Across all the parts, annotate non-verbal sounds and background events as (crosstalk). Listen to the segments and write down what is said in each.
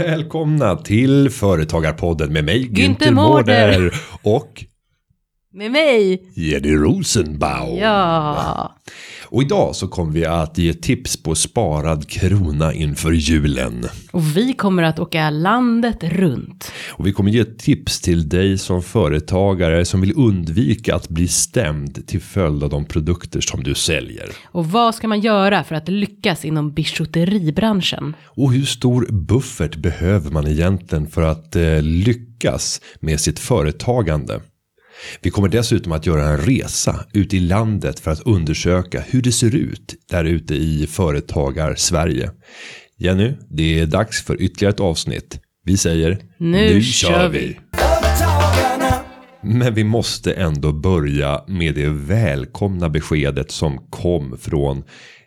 Välkomna till Företagarpodden med mig Günther. Mårder och Med mig! Jenny Rosenbaum. Ja. Och idag så kommer vi att ge tips på sparad krona inför julen. Och vi kommer att åka landet runt. Och vi kommer ge tips till dig som företagare som vill undvika att bli stämd till följd av de produkter som du säljer. Och vad ska man göra för att lyckas inom bijouteribranschen? Och hur stor buffert behöver man egentligen för att eh, lyckas med sitt företagande? Vi kommer dessutom att göra en resa ut i landet för att undersöka hur det ser ut där ute i företagar Sverige. Jenny, det är dags för ytterligare ett avsnitt. Vi säger Nu kör vi." Men vi måste ändå börja med det välkomna beskedet som kom från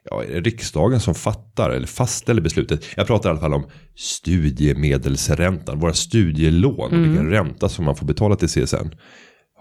ja, riksdagen som fattar eller fastställer beslutet. Jag pratar i alla fall om studiemedelsräntan, våra studielån och vilken ränta som man får betala till CSN.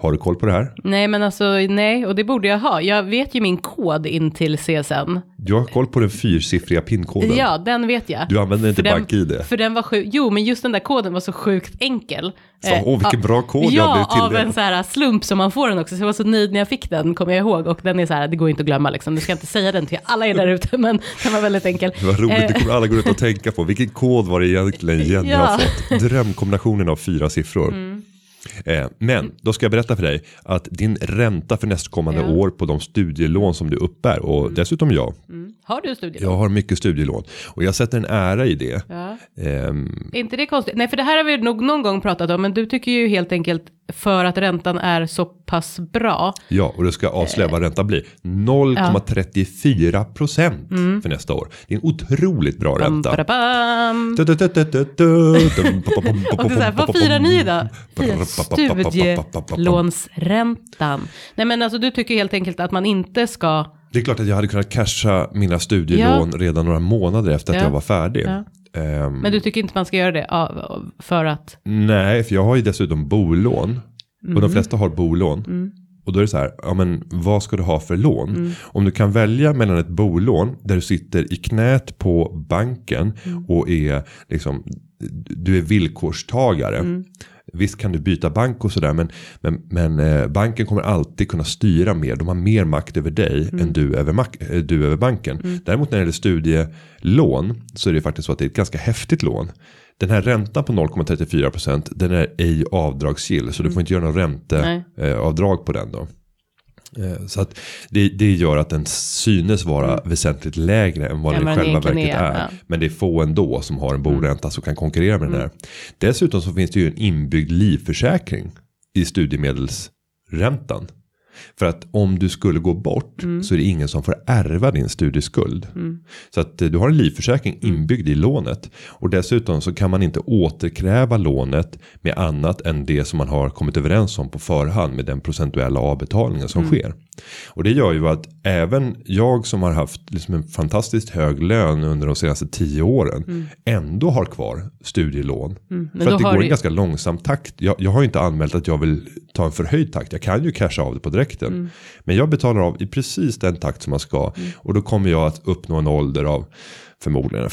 Har du koll på det här? Nej men alltså nej, och det borde jag ha. Jag vet ju min kod in till CSN. Du har koll på den fyrsiffriga pinkoden. Ja, den vet jag. Du använder inte den- BankID. För den var sjuk. Jo, men just den där koden var så sjukt enkel. Så, åh, vilken ja, bra kod jag Ja, blev till av det. en så här slump som man får den också. Så jag var så nöjd när jag fick den, kommer jag ihåg. Och den är så här, det går inte att glömma liksom. Du ska inte säga den till alla er där (laughs) ute, men den var väldigt enkel. Det var roligt, det Eh, kommer alla gå runt och tänka på. Vilken kod var det egentligen (laughs) Jenny Ja. Mm. har fått? Drömkombinationen av fyra siffror. Eh, men då ska jag berätta för dig att din ränta för nästkommande Ja. Mm. år på de studielån som du uppbär och dessutom jag. Har du studielån? Jag har mycket studielån och jag sätter en ära i det. Ja. Ehm, Är inte det konstigt? Nej, för det här har vi nog någon gång pratat om, men du tycker ju helt enkelt för att räntan är så pass bra. ja, och då ska avslöja vad räntan blir. 0,34 procent för nästa år. Det är en otroligt bra ränta. det vad firar ni idag? Studielånsräntan. Nej men alltså du tycker helt enkelt att man inte ska, Det är klart att jag hade kunnat casha mina studielån redan några månader efter att Ja. jag var färdig. Ja. Ehm, men du tycker inte man ska göra det för att, Nej, för jag har ju dessutom bolån. Och Mm. de flesta har bolån. Och då är det så här, ja men vad ska du ha för lån? Mm. Om du kan välja mellan ett bolån där du sitter i knät på banken Mm. och är liksom, du är villkorstagare. Mm. Visst kan du byta bank och sådär men, men, men eh, banken kommer alltid kunna styra mer. De har mer makt över dig Mm. än du över, mak- eh, du över banken. Däremot när det gäller studielån så är det faktiskt så att det är ett ganska häftigt lån. Den här räntan på 0,34% den är ej avdragsgill. Så du får inte göra någon ränteavdrag på den då. Eh, Så att det, det gör att den synes vara väsentligt lägre än vad Än den i själva verket är, är. ja. Men det är få ändå som har en boränta som kan konkurrera med den här. Dessutom så finns det ju en inbyggd livförsäkring i studiemedelsräntan. För att om du skulle gå bort så är det ingen som får ärva din studieskuld. Så att eh, du har en livförsäkring inbyggd i lånet. Och dessutom så kan man inte återkräva lånet med annat än det som man har kommit överens om på förhand med den procentuella avbetalningen som sker. Och det gör ju att även jag som har haft liksom en fantastiskt hög lön under de senaste tio åren ändå har kvar studielån. Men För att det går i en ganska långsam takt. Jag, jag har inte anmält att jag vill ta en förhöjd takt. Jag kan ju casha av det på direkten. Mm. Men jag betalar av i precis den takt som man ska. Och då kommer jag att uppnå en ålder av förmodligen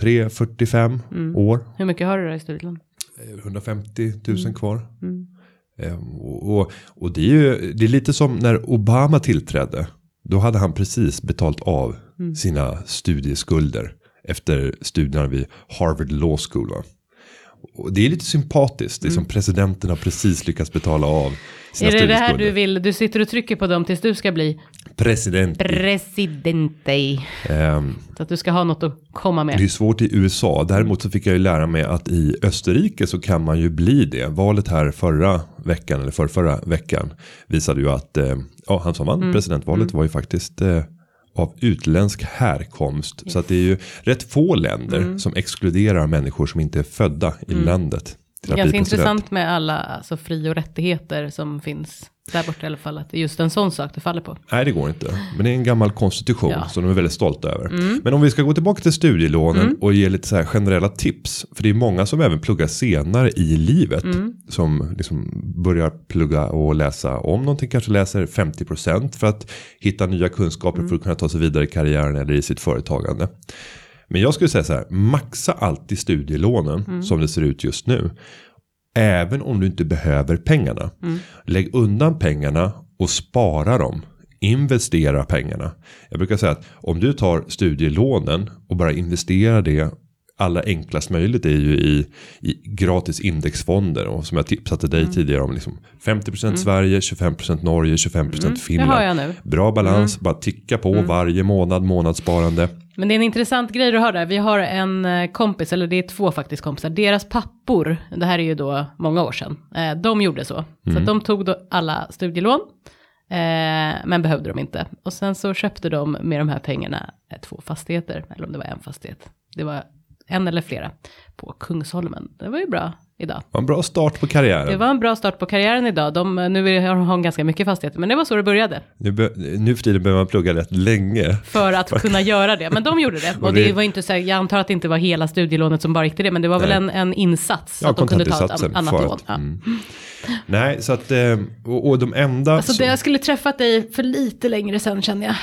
43-45 Mm. år. hur mycket har du då i studielån? 150 000 Mm. kvar. Ehm, och, och, det är ju det är lite som när Obama tillträdde. Då hade han precis betalt av Mm. sina studieskulder. Efter studierna vid Harvard Law School. Va? Och det är lite sympatiskt. Det är som presidenten har precis lyckats betala av sina Mm. Är det det här du vill, du sitter och trycker på dem tills du ska bli President. presidente. Ehm, Så att du ska ha något att komma Det är med. svårt i USA. Däremot så fick jag ju lära mig att i Österrike så kan man ju bli det. Valet här förra veckan eller för förra veckan visade ju att eh, ja, han som vann presidentvalet var ju faktiskt eh, av utländsk härkomst. Så att det är ju rätt få länder som exkluderar människor som inte är födda i landet. till att Ganska intressant med alla alltså, fri och rättigheter som finns där borta i alla fall. Att det är just en sån sak det faller på. Nej, det går inte. Men det är en gammal konstitution Ja. som de är väldigt stolta över. Men om vi ska gå tillbaka till studielånen och ge lite så här generella tips. För det är många som även pluggar senare i livet. Som liksom börjar plugga och läsa om någonting. Kanske läser 50% för att hitta nya kunskaper för att kunna ta sig vidare i karriären eller i sitt företagande. Men jag skulle säga så här, maxa alltid studielånen som det ser ut just nu. Även om du inte behöver pengarna. Lägg undan pengarna och spara dem. Investera pengarna. Jag brukar säga att om du tar studielånen och bara investerar det allra enklast möjligt är ju i, i gratis indexfonder och som jag tipsade dig tidigare om liksom 50% Sverige, 25% Norge, 25% Finland. har jag nu. Bra balans, bara ticka på varje månad, månadssparande. Men det är en intressant grej du har där. Vi har en eh, kompis, eller det är två faktiskt kompisar. Deras pappor, det här är ju då många år sedan, eh, de gjorde så. Så att de tog då alla studielån, eh, men behövde de inte. Och sen så köpte de med de här pengarna två fastigheter, eller om det var en fastighet. Det var en eller flera på Kungsholmen. Det var ju bra idag. Ja, En bra start på karriären. Det var en bra start på karriären idag. De, nu har de ganska mycket fastigheter, men det var så det började. Nu, be, nu för tiden behöver man plugga rätt länge. För att (laughs) kunna göra det. Men de gjorde det. (laughs) Och Och det det- var inte så, jag antar att det inte var hela studielånet som bara gick till det, men det var väl Nej. en, en insats. Ja, att de kunde ta ett annat lån. Ja. mm. Nej, så att, eh, och, och de enda... Alltså som, det, jag skulle träffat dig för lite längre sen känner jag.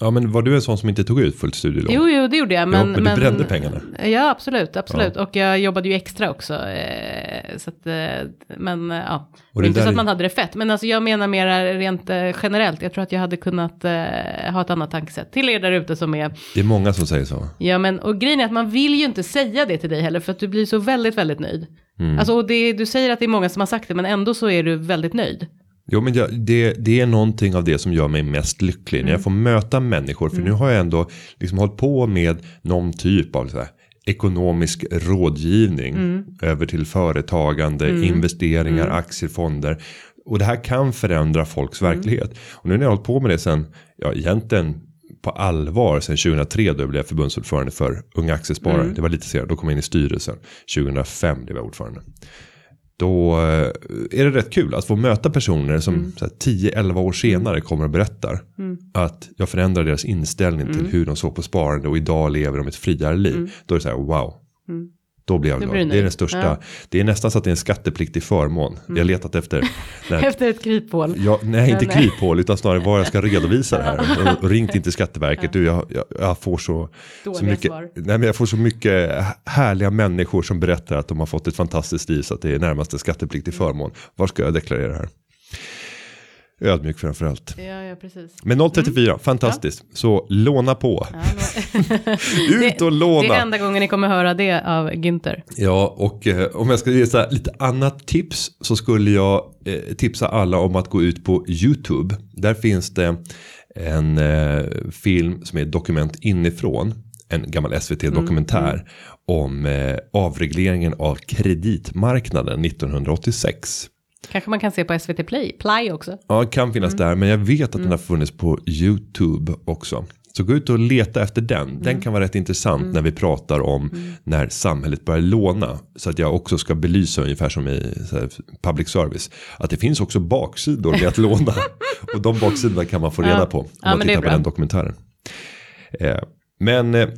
Ja, men var du en sån som inte tog ut fullt studielån? Jo, jo, det gjorde jag. Men, men du brände pengarna. Ja, absolut, absolut. Och jag jobbade ju extra också. Eh, så att, eh, men eh, ja, Och det inte så att man hade det fett. Men alltså jag menar mer rent generellt. Jag tror att jag hade kunnat ha ett annat tankesätt. Till er där ute som är Det är många som säger så. Ja men och grejen är att man vill ju inte säga det till dig heller för att du blir så väldigt väldigt nöjd. Mm. Alltså och det, du säger att det är många som har sagt det men ändå så är du väldigt nöjd. Jo, men jag, det, det är någonting av det som gör mig mest lycklig. När jag får möta människor. För nu har jag ändå liksom hållit på med någon typ av så här, ekonomisk rådgivning. Över till företagande, investeringar, aktier, fonder. Och det här kan förändra folks verklighet. Och nu när jag har hållit på med det sen, ja egentligen på allvar sen 2003 då jag blev förbundsordförande för Unga Aktiesparare. Det var lite senare, då kom jag in i styrelsen. 2005 blev jag ordförande. Då eh, är det rätt kul att få möta personer som här, 10-11 år senare kommer och berättar. Att jag förändrar deras inställning till hur de såg på sparande och idag lever de ett friare liv. Då är det så här wow. Då blir jag glad. blir Det är den största. Ja. Det är nästan så att det är en skattepliktig förmån. Jag har letat efter. (laughs) när, Efter ett kryphål. Ja, nej, inte eh, kryphål utan snarare vad jag ska redovisa det här. (laughs) Och, ringt in till Skatteverket. Du, jag, jag, jag får så, så mycket, svar. nej, men jag får så mycket härliga människor som berättar att de har fått ett fantastiskt liv så att det är närmast en skattepliktig Mm. förmån. Var ska jag deklarera det här? Ödmjuk framförallt. Ja, ja precis. Men 034, fantastiskt. Så låna på. Ja, (laughs) (laughs) Ut och det låna. är enda gången ni kommer höra det av Günther. Ja, och eh, om jag ska ge så här lite annat tips så skulle jag eh, tipsa alla om att gå ut på YouTube. Där finns det en eh, film som är dokument inifrån. En gammal SVT-dokumentär om eh, avregleringen av kreditmarknaden 1986. Kanske man kan se på SVT Play, Play också. Ja, det kan finnas där, men jag vet att den har funnits på YouTube också. Så gå ut och leta efter den. Den kan vara rätt intressant när vi pratar om när samhället börjar låna. Så att jag också ska belysa ungefär som i public service. Att det finns också baksidor med att låna. (laughs) Och de baksidorna kan man få reda Ja. på om Ja, man tittar på den dokumentären. Eh, men eh,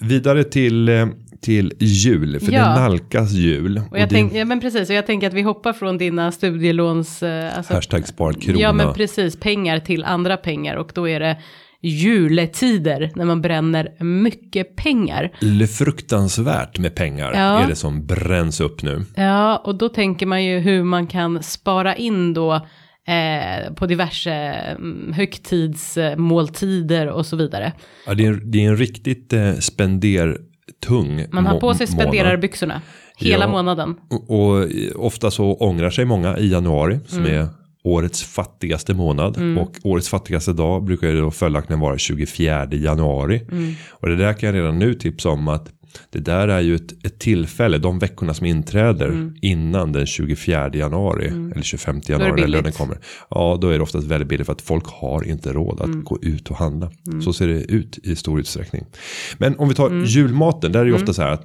vidare till, eh, till jul, för Ja. det nalkas jul. Och jag det- tänk, ja, men precis, och jag tänker att vi hoppar från dina studielåns... eh, Alltså, Hashtag sparkrona. Ja, men precis, pengar till andra pengar. Och då är det juletider när man bränner mycket pengar. Är fruktansvärt med pengar Ja. är det som bränns upp nu. Ja, och då tänker man ju hur man kan spara in då eh, på diverse mm, högtidsmåltider och så vidare. Ja, det, är, det är en riktigt eh, spendertung Man har på sig spenderarbyxorna hela Ja. månaden. Och, och ofta så ångrar sig många i januari som Mm. är årets fattigaste månad. Och årets fattigaste dag brukar ju då följaktligen vara 24 januari. Mm. Och det där kan jag redan nu tipsa om att det där är ju ett, ett tillfälle, de veckorna som inträder innan den 24 januari eller 25 Mm. det januari eller när billigt. kommer. Ja, då är det oftast väldigt billigt för att folk har inte råd att Mm. gå ut och handla. Så ser det ut i stor utsträckning. Men om vi tar Mm. julmaten, där är det ju ofta så här att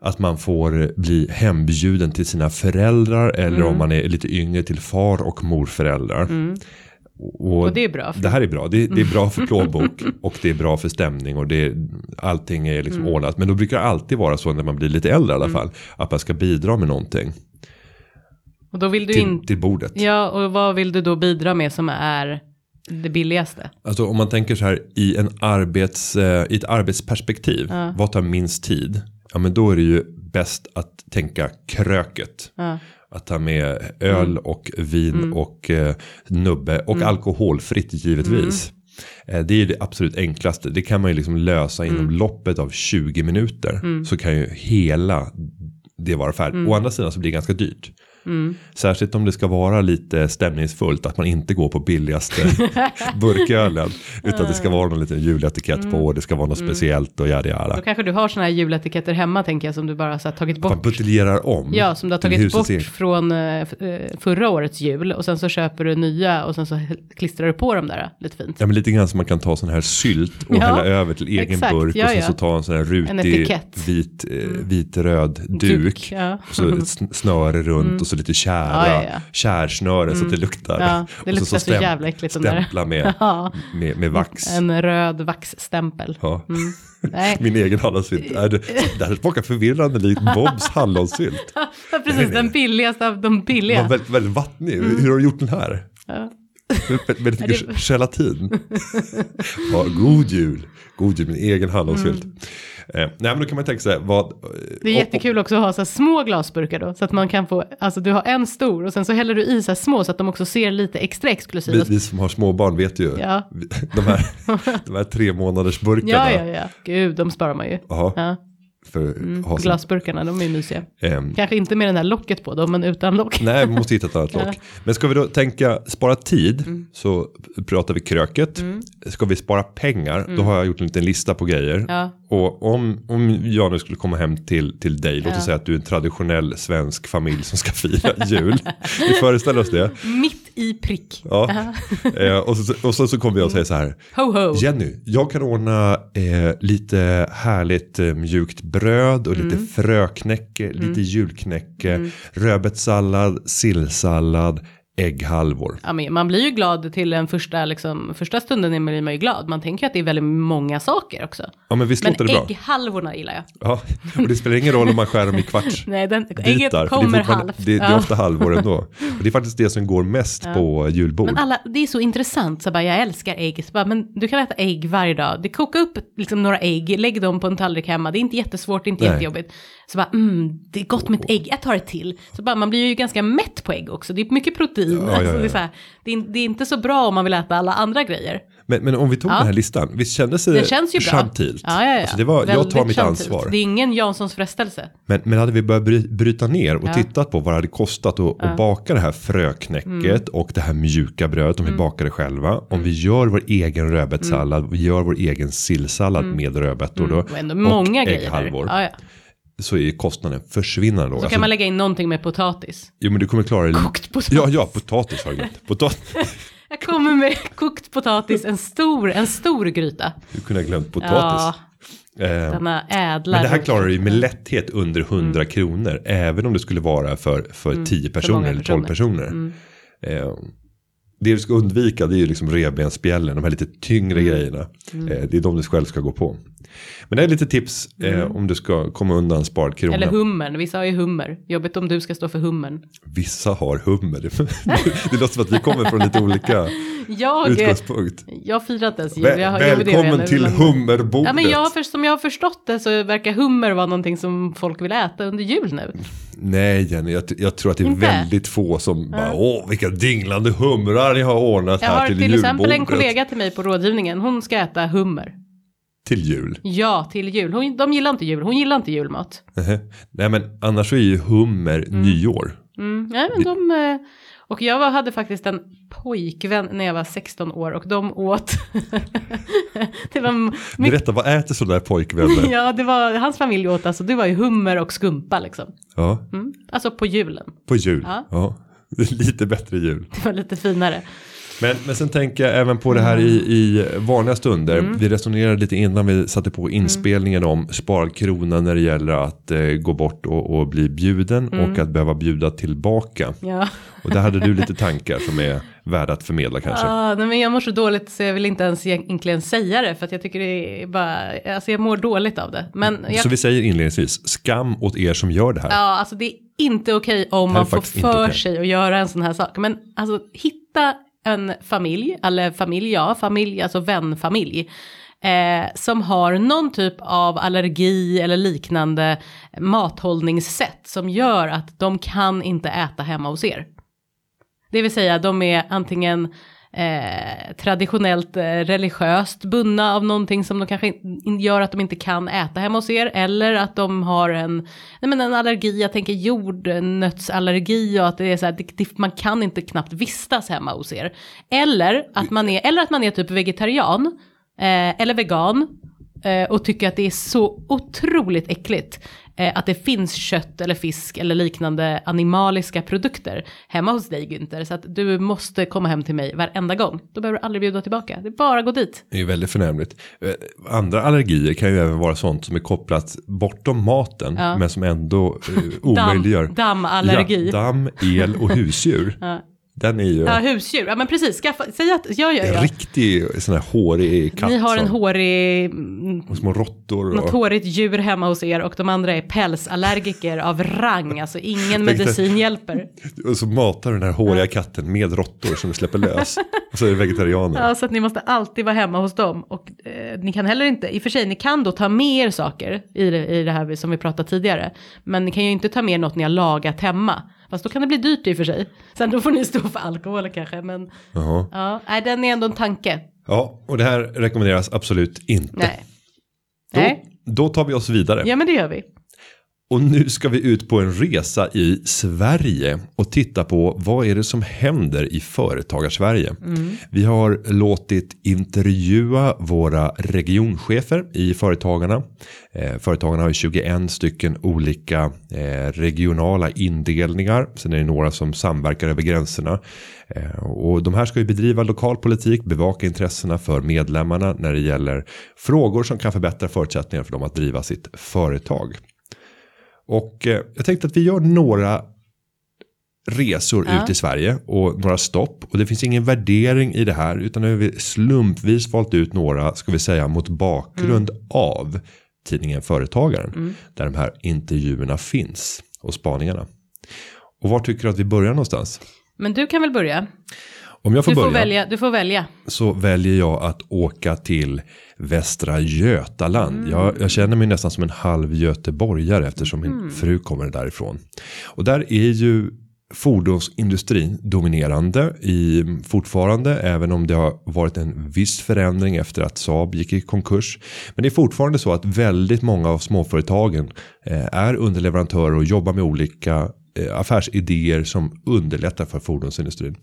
Att man får bli hembjuden till sina föräldrar eller Mm. om man är lite yngre till far och morföräldrar. Och, Och det är bra. det här är bra. Det, det är bra för plånbok och det är bra för stämning och det, allting är liksom Mm. ordnat. Men då brukar det alltid vara så när man blir lite äldre i alla fall. Att man ska bidra med någonting Och då vill du till, inte... till bordet. Ja, och vad vill du då bidra med som är det billigaste? Alltså om man tänker så här i, en arbets, eh, i ett arbetsperspektiv. Vad tar minst tid? Ja men då är det ju bäst att tänka kröket. Ja. Att ta med öl och vin och eh, nubbe och alkoholfritt givetvis. Eh, det är det absolut enklaste. Det kan man ju liksom lösa inom loppet av 20 minuter. Så kan ju hela det vara färdigt. Å andra sidan så blir det ganska dyrt. Särskilt om det ska vara lite stämningsfullt. Att man inte går på billigaste (laughs) burkölen. Utan det ska vara någon liten juletikett på. Och det ska vara något speciellt och yada yada. Då kanske du har sådana här juletiketter hemma tänker jag som du bara så här, tagit Man bort. buteljerar om. Ja, som du har tagit bort egen- från eh, eh, förra årets jul och sen så köper du nya och sen så klistrar du på dem där lite fint. Ja men lite grann som man kan ta sån här sylt och Ja, hälla över till egen exakt. burk. Ja, och sen ja. så ta en sån här rutig etikett. Mm. vit, eh, vit-röd duk. ja. Och så ett sn- snöre runt och så lite kära, Ja, ja, ja. kärsnöre så att det luktar. Ja, det och luktar så stäm- jävla äckligt. Stämpla med, (laughs) med, med vax. En röd vaxstämpel. (laughs) Nej, Min egen hallonsylt. (laughs) Det, det här smakar förvirrande likt Bobs hallonsylt. precis den billigaste av de Den var billiga. väldigt, väldigt vattnig. Hur har du gjort den här? Med, lite mycket gelatin. Ja, god jul. God jul, min egen hallonsylt. Eh, nej men då kan man tänka sig vad. Mm. Det är jättekul också att ha så här små glasburkar då. Så att man kan få, alltså du har en stor och sen så häller du i så här små så att de också ser lite extra exklusiva. Vi, vi som har småbarn vet ju. Ja. (laughs) De, här, de här tre månaders burkarna. Ja, ja, ja. Gud, de sparar man ju. Jaha, Ja. För att ha sin, Glasburkarna, de är ju mysiga. ehm, Kanske inte med den där locket på dem, men utan lock. Nej, vi måste hitta ett annat lock. Men ska vi då tänka spara tid så pratar vi kröket. Ska vi spara pengar, då har jag gjort en liten lista på grejer. Ja. Och om, om jag nu skulle komma hem till, till dig, låt oss säga att du är en traditionell svensk familj som ska fira jul. (laughs) Vi föreställer oss det. Mitt i prick. Ja. (laughs) Eh, och, så, och så, så kommer jag att säga så här. Ho ho. Jenny, jag kan ordna eh, lite härligt eh, mjukt bröd och lite fröknäcke, lite julknäcke, rödbetssallad, sillsallad, ägghalvor. Ja, men man blir ju glad till den första, liksom, första stunden är man ju glad. Man tänker att det är väldigt många saker också. Ja men visst Men låter det bra? ägghalvorna gillar jag. Ja, (laughs) och det spelar ingen roll om man skär dem i kvarts. (laughs) Nej, den, bitar, ägget det kommer fortfarande- halvt. Det, det är Ja. ofta halvor ändå. Och det är faktiskt det som går mest på julbord. Men alla, det är så intressant, så bara, jag älskar ägg. Så bara, men du kan äta ägg varje dag. Det kokar upp liksom, några ägg, lägg dem på en tallrik hemma. Det är inte jättesvårt, det är inte Nej. jättejobbigt. Så bara, mm, det är gott med ett ägg, jag tar ett till. Så bara, man blir ju ganska mätt på ägg också. Det är mycket protein. Ja, ja, Alltså, ja. det, är så här, det, är, det är inte så bra om man vill äta alla andra grejer. Men, men om vi tog den här listan, visst kändes det, Det känns ju bra. gentilt? Ja, ja, ja. Alltså det var, jag tar mitt gentilt. ansvar. Det är ingen Janssons frestelse. Men, men hade vi börjat bry, bryta ner och tittat på vad det hade kostat att, att baka det här fröknäcket Mm. och det här mjuka brödet om vi bakar det själva. Om vi gör vår egen rödbetssallad, Mm. vi gör vår egen sillsallad med rödbetor då. Var ändå många och grejer. ägghalvor. Ja, ja. Så är kostnaden försvinnande låg. Så Alltså, kan man lägga in någonting med potatis. Jo men du kommer klara det. Kokt potatis. Ja, ja, potatis har glömt. Potat (laughs) Jag kommer med kokt potatis, en stor, en stor gryta. du kunde ha glömt Ja, potatis. Eh, denna ädla. men det här klarar du ju med lätthet under 100 kronor. Även om det skulle vara för, för 10 personer många eller 12 personer. Eh, det du ska undvika det är ju liksom revbensspjällen, de här lite tyngre grejerna. Eh, det är de du själv ska gå på. Men det är lite tips eh, om du ska komma undan sparad krona. Eller hummern, vissa har ju hummer. Jobbigt om du ska stå för hummern. Vissa har hummer. (laughs) Det, låter som att vi kommer från lite olika (laughs) Jag, utgångspunkt. jag firar inte ens jul. Jag, jag välkommen till hummerbordet. Ja, men jag för, som jag har förstått det så verkar hummer vara någonting som folk vill äta under jul nu. Nej Jenny, jag, jag tror att det är Inte? väldigt få som bara, åh vilka dinglande humrar ni har ordnat Jag här har till, till exempel en julbordet." kollega till mig på rådgivningen, hon ska äta hummer. Till jul. Ja, till jul. Hon, de gillar inte jul, hon gillar inte julmat. Nej men annars är ju hummer nyår. Mm, nej, men de, eh, och jag var, hade faktiskt en pojkvän när jag var 16 år och de åt. (laughs) det var mycket, Berätta, vad äter sådana där pojkvänner? (laughs) ja, det var, hans familj åt alltså, det var ju hummer och skumpa liksom. ja, Mm, alltså på julen, på jul. Ja. Ja. (laughs) Lite bättre jul. det var lite finare. Men, men sen tänker jag även på det här i, i vanliga stunder. Vi resonerade lite innan vi satte på inspelningen om sparkrona när det gäller att eh, gå bort och, och bli bjuden och att behöva bjuda tillbaka. Ja. Och där hade du lite tankar som är värda att förmedla kanske. Ah, nej, men jag mår så dåligt så jag vill inte ens egentligen säga det för att jag tycker det är bara, alltså jag mår dåligt av det. Men jag, Så vi säger inledningsvis, skam åt er som gör det här. ja, alltså det är inte okej om är man får för okej. sig att göra en sån här sak. Men alltså hitta en familj, eller familj, ja, familj, alltså vänfamilj. Eh, som har någon typ av allergi eller liknande mathållningssätt som gör att de kan inte äta hemma hos er. Det vill säga de är antingen eh, traditionellt eh, religiöst bundna av någonting som de kanske in, gör att de inte kan äta hemma hos er. Eller att de har en, nej men en allergi, jag tänker jordnötsallergi och att det är så här, det, det, man kan inte knappt vistas hemma hos er. Eller att man är, eller att man är typ vegetarian eh, eller vegan eh, och tycker att det är så otroligt äckligt att det finns kött eller fisk eller liknande animaliska produkter hemma hos dig Günther. Så att du måste komma hem till mig varenda gång. Då behöver du aldrig bjuda tillbaka. Det är bara att gå dit. Det är väldigt förnämligt. Eh, Andra allergier kan ju även vara sånt som är kopplat bortom maten. Ja. Men som ändå eh, (laughs) omöjliggör. Damm, dammallergi. Ja, damm, el och husdjur. (laughs) Ja. Den är ju Ja, husdjur. Ja, men precis. Skaffa, säg att, ja, ja, en ja. riktig sån här hårig katt. Ni har en som- hårig, mm, och små råttor. något Och, hårigt djur hemma hos er och de andra är pälsallergiker av rang. Alltså ingen medicin hjälper. (laughs) och så matar du den här håriga katten med råttor som du släpper lös. (laughs) och så är det vegetarianer. Ja, så att ni måste alltid vara hemma hos dem. Och eh, ni kan heller inte, i och för sig, ni kan då ta med er saker i det, i det här som vi pratade tidigare. Men ni kan ju inte ta med något ni har lagat hemma. Fast då kan det bli dyrt i och för sig. Sen då får ni stå för alkohol kanske. Men Jaha. ja, nej, den är ändå en tanke. Ja, och det här rekommenderas absolut inte. Nej. Då, Nej. då tar vi oss vidare. Ja, men det gör vi. Och nu ska vi ut på en resa i Sverige och titta på vad är det som händer i företagarsverige. Vi har låtit intervjua våra regionchefer i Företagarna. Eh, företagarna har ju 21 stycken olika eh, regionala indelningar. Sen är det några som samverkar över gränserna. Eh, och de här ska ju bedriva lokal politik, bevaka intressena för medlemmarna när det gäller frågor som kan förbättra förutsättningarna för dem att driva sitt företag. Och eh, jag tänkte att vi gör några resor Ja. ut i Sverige och några stopp. Och det finns ingen värdering i det här utan nu har vi slumpvis valt ut några, ska vi säga, mot bakgrund av tidningen Företagaren. Där de här intervjuerna finns och spaningarna. Och var tycker du att vi börjar någonstans? Men du kan väl börja? Om jag får Du får, börja välja, du får välja. så väljer jag att åka till Västra Götaland. Jag, jag känner mig nästan som en halv göteborgare eftersom min fru kommer därifrån. Och där är ju fordonsindustrin dominerande i fortfarande även om det har varit en viss förändring efter att Saab gick i konkurs. Men det är fortfarande så att väldigt många av småföretagen eh, är underleverantörer och jobbar med olika eh, affärsidéer som underlättar för fordonsindustrin.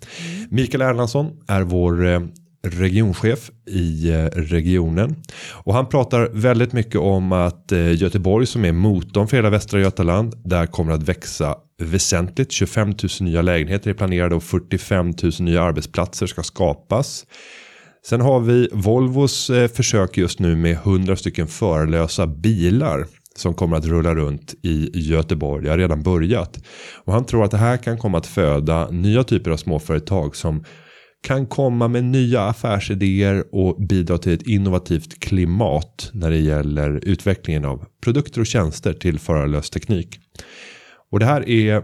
Mikael Erlandsson är vår eh, regionchef i eh, regionen. Och han pratar väldigt mycket om att eh, Göteborg som är motorn för hela Västra Götaland. Där kommer att växa väsentligt. 25 000 nya lägenheter är planerade och 45 000 nya arbetsplatser ska skapas. Sen har vi Volvos eh, försök just nu med 100 stycken förarlösa bilar som kommer att rulla runt i Göteborg. Det har redan börjat. Och han tror att det här kan komma att föda nya typer av småföretag som kan komma med nya affärsidéer och bidra till ett innovativt klimat när det gäller utvecklingen av produkter och tjänster till förarlös teknik. Och det här är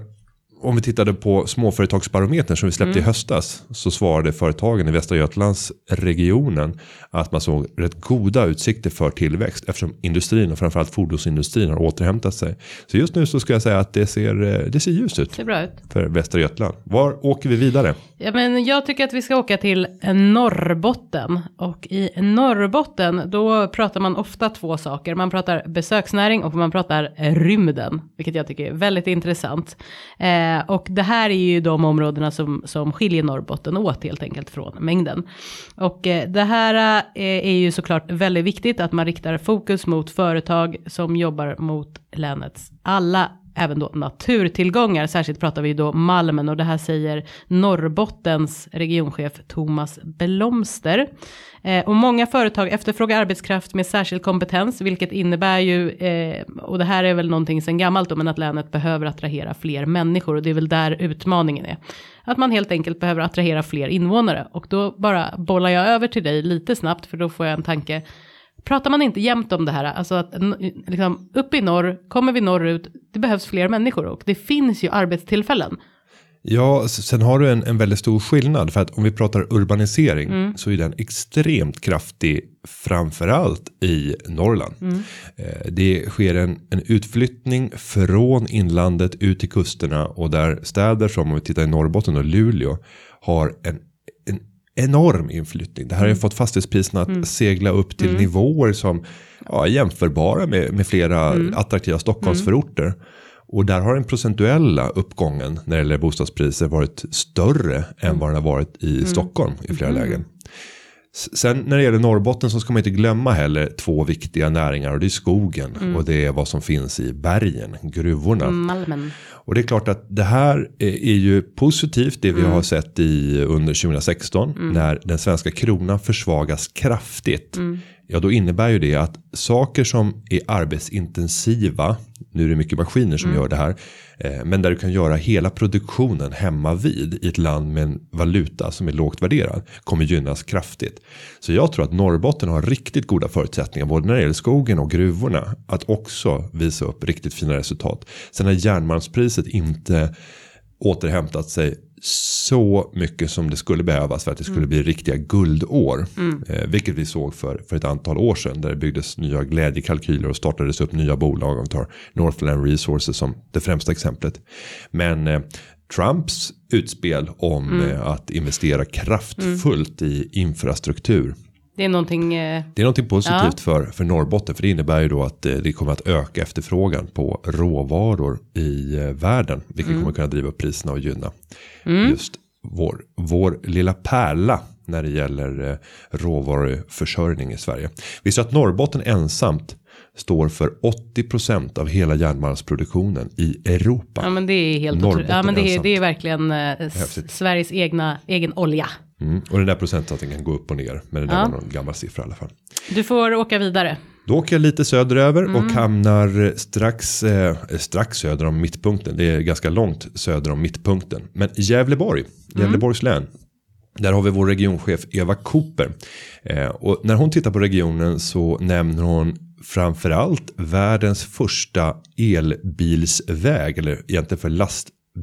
om vi tittade på småföretagsbarometern som vi släppte i höstas så svarade företagen i Västra Götalands regionen att man såg rätt goda utsikter för tillväxt eftersom industrin och framförallt fordonsindustrin har återhämtat sig. Så just nu så ska jag säga att det ser, eh, det ser ljust ut Ser bra ut. för Västra Götaland. Var åker vi vidare? Ja, men jag tycker att vi ska åka till Norrbotten. Och i Norrbotten då pratar man ofta två saker. Man pratar besöksnäring och man pratar rymden. Vilket jag tycker är väldigt intressant. Eh, Eh, och det här är ju de områdena som, som skiljer Norrbotten åt helt enkelt från mängden. Och eh, det här eh, är ju såklart väldigt viktigt att man riktar fokus mot företag som jobbar mot länets alla även då naturtillgångar. Särskilt pratar vi då malmen och det här säger Norrbottens regionchef Thomas Blomster Eh, och många företag efterfrågar arbetskraft med särskild kompetens, vilket innebär ju, eh, och det här är väl någonting sedan gammalt då, men att länet behöver attrahera fler människor och det är väl där utmaningen är. Att man helt enkelt behöver attrahera fler invånare och då bara bollar jag över till dig lite snabbt för då får jag en tanke. Pratar man inte jämt om det här, alltså att liksom, uppe i norr, kommer vi norrut, det behövs fler människor och det finns ju arbetstillfällen. Ja, sen har du en, en väldigt stor skillnad för att om vi pratar urbanisering mm. så är den extremt kraftig framförallt i Norrland. Mm. Eh, det sker en, en utflyttning från inlandet ut till kusterna och där städer som om vi tittar i Norrbotten och Luleå har en en enorm inflyttning. Det här har ju mm. fått fastighetspriserna att mm. segla upp till mm. nivåer som ja, är jämförbara med, med flera attraktiva Stockholmsförorter. Och där har den procentuella uppgången när det gäller bostadspriser varit större än vad den har varit i. Stockholm i flera lägen. Sen när det gäller Norrbotten så ska man inte glömma heller två viktiga näringar och det är skogen mm. och det är vad som finns i bergen, gruvorna. Malmen. Och det är klart att det här är ju positivt det vi mm. har sett i under 2016 mm. när den svenska kronan försvagas kraftigt. Mm. Ja, då innebär ju det att saker som är arbetsintensiva, nu är det mycket maskiner som mm. gör det här, eh, men där du kan göra hela produktionen hemma vid i ett land med en valuta som är lågt värderad kommer gynnas kraftigt. Så jag tror att Norrbotten har riktigt goda förutsättningar både när det gäller skogen och gruvorna att också visa upp riktigt fina resultat. Sen har järnmalmspriset inte återhämtat sig så mycket som det skulle behövas för att det skulle mm. bli riktiga guldår. Mm. Eh, vilket vi såg för, för ett antal år sedan. Där det byggdes nya glädjekalkyler och startades upp nya bolag. Om vi tar Northland Resources som det främsta exemplet. Men eh, Trumps utspel om mm. eh, att investera kraftfullt mm. i infrastruktur det är någonting. Eh, det är någonting positivt ja. för, för Norrbotten. För det innebär ju då att eh, det kommer att öka efterfrågan på råvaror i eh, världen. Vilket mm. kommer kunna driva upp priserna och gynna mm. just vår, vår lilla pärla. När det gäller råvaruförsörjning i Sverige. Visst att Norrbotten ensamt står för 80% av hela järnmalmsproduktionen i Europa. Ja men det är helt otroligt. Ja men det är, det är verkligen eh, Sveriges egna egen olja. Mm. Och den där procentsatsen kan gå upp och ner. Men det där ja. var någon gammal siffra i alla fall. Du får åka vidare. Då åker jag lite söderöver mm. och hamnar strax, eh, strax söder om mittpunkten. Det är ganska långt söder om mittpunkten. Men Gävleborg, Gävleborgs mm. län. Där har vi vår regionchef Eva Cooper. Eh, och när hon tittar på regionen så nämner hon framförallt världens första elbilsväg. Eller egentligen för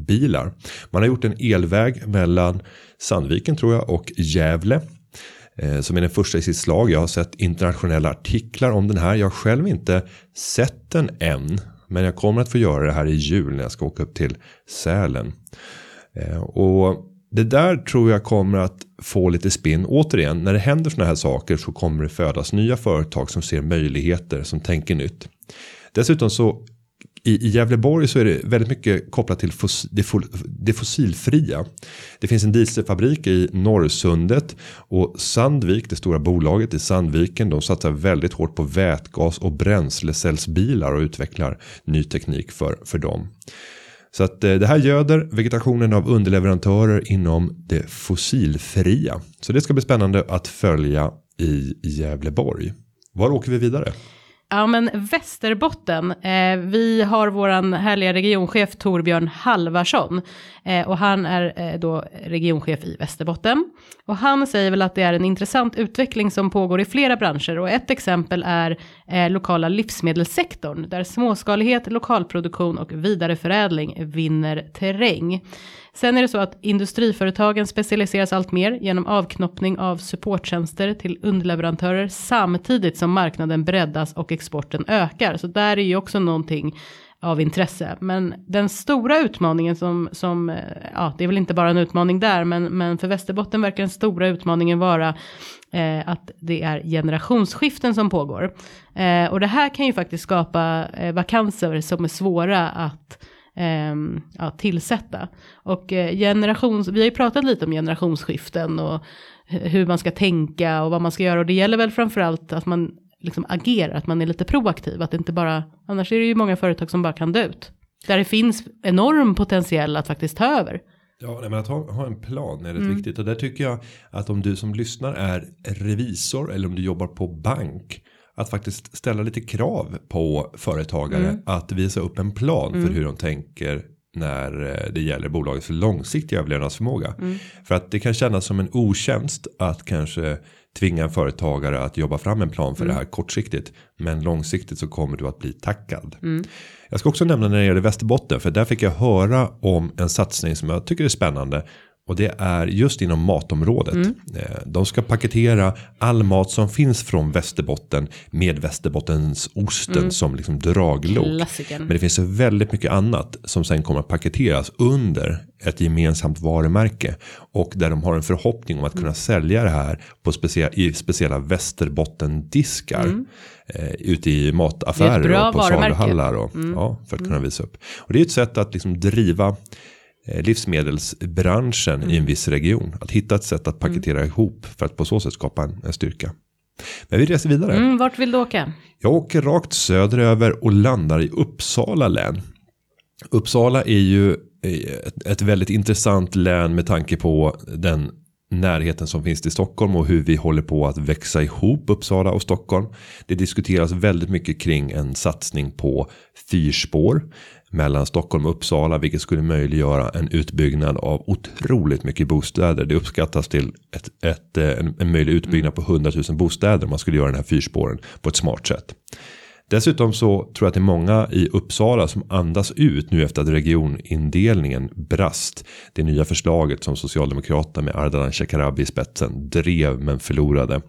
Bilar Man har gjort en elväg mellan Sandviken tror jag och Gävle. Eh, som är den första i sitt slag. Jag har sett internationella artiklar om den här. Jag har själv inte sett den än. Men jag kommer att få göra det här i jul när jag ska åka upp till Sälen. Eh, och det där tror jag kommer att få lite spinn. Återigen, när det händer sådana här saker så kommer det födas nya företag som ser möjligheter, som tänker nytt. Dessutom så i, i Gävleborg så är det väldigt mycket kopplat till fos, det, det fossilfria. Det finns en dieselfabrik i Norrsundet och Sandvik, det stora bolaget i Sandviken, de satsar väldigt hårt på vätgas och bränslecellsbilar och utvecklar ny teknik för, för dem. Så att eh, det här göder vegetationen av underleverantörer inom det fossilfria. Så det ska bli spännande att följa i Gävleborg. Var åker vi vidare? Ja men Västerbotten, eh, vi har våran härliga regionchef Torbjörn Halvarsson eh, och han är eh, då regionchef i Västerbotten. Och han säger väl att det är en intressant utveckling som pågår i flera branscher och ett exempel är eh, lokala livsmedelssektorn där småskalighet, lokalproduktion och vidareförädling vinner terräng. Sen är det så att industriföretagen specialiseras allt mer genom avknoppning av supporttjänster till underleverantörer samtidigt som marknaden breddas och exporten ökar. Så där är ju också någonting av intresse. Men den stora utmaningen som, som eh, ja, det är väl inte bara en utmaning där, men, men för Västerbotten verkar den stora utmaningen vara eh, att det är generationsskiften som pågår. Eh, och det här kan ju faktiskt skapa eh, vakanser som är svåra att eh, ja, tillsätta. Och eh, generations, vi har ju pratat lite om generationsskiften och hur man ska tänka och vad man ska göra och det gäller väl framförallt att man liksom agerar, att man är lite proaktiv, att det inte bara, annars är det ju många företag som bara kan dö ut. Där det finns enorm potential att faktiskt ta över. Ja, men att ha, ha en plan är rätt Mm. viktigt och där tycker jag att om du som lyssnar är revisor eller om du jobbar på bank att faktiskt ställa lite krav på företagare Mm. att visa upp en plan för hur de tänker när eh, det gäller bolagets långsiktiga överlevnadsförmåga. Mm. För att det kan kännas som en otjänst att kanske tvinga en företagare att jobba fram en plan för Mm. det här kortsiktigt. Men långsiktigt så kommer du att bli tackad. Mm. Jag ska också nämna när det gäller Västerbotten. För där fick jag höra om en satsning som jag tycker är spännande. Och det är just inom matområdet. Mm. Eh, De ska paketera all mat som finns från Västerbotten med Västerbottens osten som liksom draglok. Mm. Klassikern. Men det finns väldigt mycket annat som sen kommer att paketeras under ett gemensamt varumärke. Och där de har en förhoppning om att Mm. kunna sälja det här på specia i speciella Västerbotten-diskar. Eh, ute i mataffärer och på. Mm. saluhallar. Och, ja, för att kunna visa upp. Och det är ett sätt att liksom driva eh, livsmedelsbranschen i en viss region. Att hitta ett sätt att paketera ihop för att på så sätt skapa en, en styrka. Men vi reser vidare. Mm, vart vill du åka? Jag åker rakt söderöver och landar i Uppsala län. Uppsala är ju eh, ett, ett väldigt intressant län med tanke på den närheten som finns till Stockholm och hur vi håller på att växa ihop Uppsala och Stockholm. Det diskuteras väldigt mycket kring en satsning på fyrspår mellan Stockholm och Uppsala vilket skulle möjliggöra en utbyggnad av otroligt mycket bostäder. Det uppskattas till ett, ett, eh, en, en möjlig utbyggnad på 100 000 bostäder om man skulle göra den här fyrspåren på ett smart sätt. Dessutom så tror jag att det är många i Uppsala som andas ut nu efter att regionindelningen brast. Det nya förslaget som Socialdemokraterna med Ardalan Shekarabi i spetsen drev men förlorade.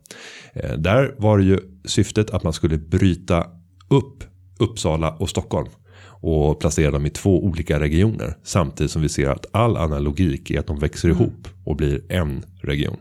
Eh, där var det ju syftet att man skulle bryta upp Uppsala och Stockholm och placera dem i två olika regioner samtidigt som vi ser att all annan logik är att de växer ihop och blir en region.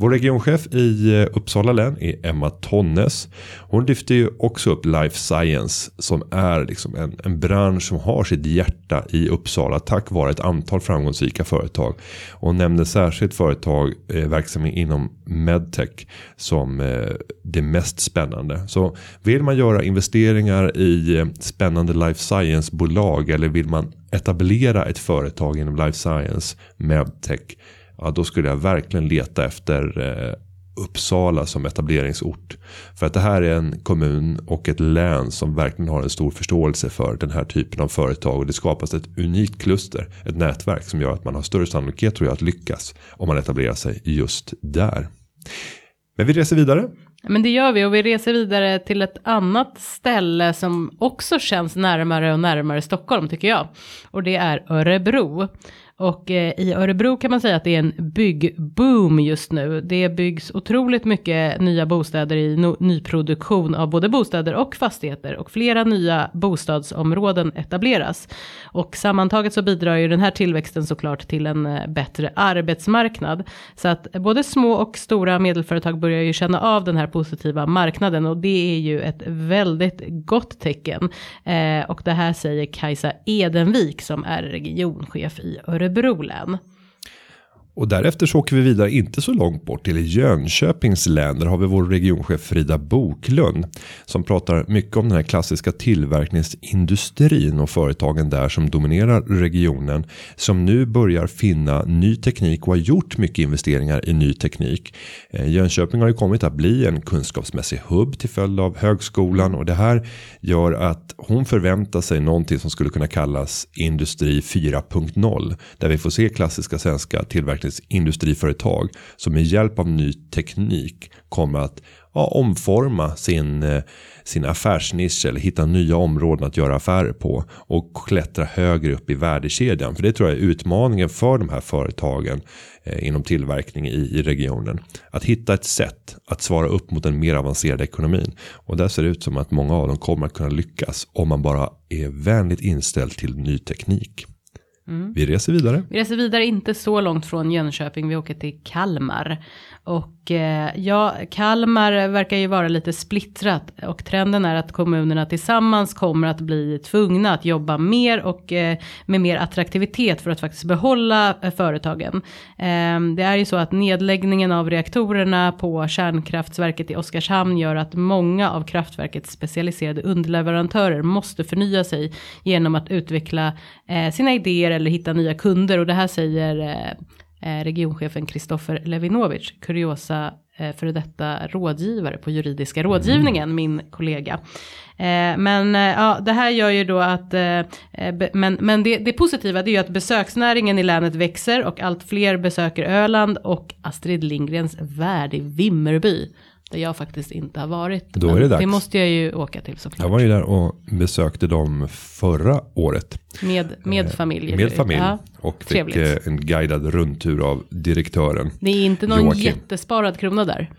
Vår regionchef i eh, Uppsala län är Emma Tonnes. Hon lyfter ju också upp life science som är liksom en, en bransch som har sitt hjärta i Uppsala tack vare ett antal framgångsrika företag. Och hon nämnde särskilt företag eh, verksamma inom medtech som eh, det mest spännande. Så vill man göra investeringar i eh, spännande life science bolag eller vill man etablera ett företag inom life science medtech ja, då skulle jag verkligen leta efter eh, Uppsala som etableringsort. För att det här är en kommun och ett län som verkligen har en stor förståelse för den här typen av företag. Och det skapas ett unikt kluster, ett nätverk som gör att man har större sannolikhet tror jag att lyckas om man etablerar sig just där. Men vi reser vidare. Men det gör vi och vi reser vidare till ett annat ställe som också känns närmare och närmare Stockholm tycker jag. Och det är Örebro. Och eh, i Örebro kan man säga att det är en byggboom just nu. Det byggs otroligt mycket nya bostäder i no- nyproduktion av både bostäder och fastigheter och flera nya bostadsområden etableras. Och sammantaget så bidrar ju den här tillväxten såklart till en eh, bättre arbetsmarknad. Så att både små och stora medelföretag börjar ju känna av den här positiva marknaden och det är ju ett väldigt gott tecken. Eh, och det här säger Kajsa Edenvik som är regionchef i Örebro Örebro län. Och därefter så åker vi vidare inte så långt bort till Jönköpings län. Där har vi vår regionchef Frida Boklund. Som pratar mycket om den här klassiska tillverkningsindustrin och företagen där som dominerar regionen. Som nu börjar finna ny teknik och har gjort mycket investeringar i ny teknik. Eh, Jönköping har ju kommit att bli en kunskapsmässig hubb till följd av högskolan. Och det här gör att hon förväntar sig någonting som skulle kunna kallas industri 4.0. Där vi får se klassiska svenska tillverkningsindustrin industriföretag som med hjälp av ny teknik kommer att ja, omforma sin, eh, sin affärsnisch eller hitta nya områden att göra affärer på och klättra högre upp i värdekedjan. För det tror jag är utmaningen för de här företagen eh, inom tillverkning i, i regionen. Att hitta ett sätt att svara upp mot den mer avancerade ekonomin. Och där ser det ut som att många av dem kommer att kunna lyckas om man bara är vänligt inställd till ny teknik. Vi reser vidare. Vi reser vidare inte så långt från Jönköping, vi åker till Kalmar. Och eh, ja, Kalmar verkar ju vara lite splittrat och trenden är att kommunerna tillsammans kommer att bli tvungna att jobba mer och eh, med mer attraktivitet för att faktiskt behålla eh, företagen. Ehm, det är ju så att nedläggningen av reaktorerna på kärnkraftsverket i Oskarshamn gör att många av kraftverkets specialiserade underleverantörer måste förnya sig genom att utveckla eh, sina idéer eller hitta nya kunder och det här säger eh, regionchefen Kristoffer Levinovic, kuriosa eh, före detta rådgivare på juridiska rådgivningen, min kollega. Eh, men eh, ja, det här gör ju då att, eh, eh, men, men det, det positiva det är ju att besöksnäringen i länet växer och allt fler besöker Öland och Astrid Lindgrens värld i Vimmerby. Där jag faktiskt inte har varit. Då är det dags. Det måste jag ju åka till såklart. Jag var ju där och besökte dem förra året. Med, med familj. Med familj. Ja, och fick trevligt. eh, en guidad rundtur av direktören. det är inte någon Joakim. jättesparad krona där.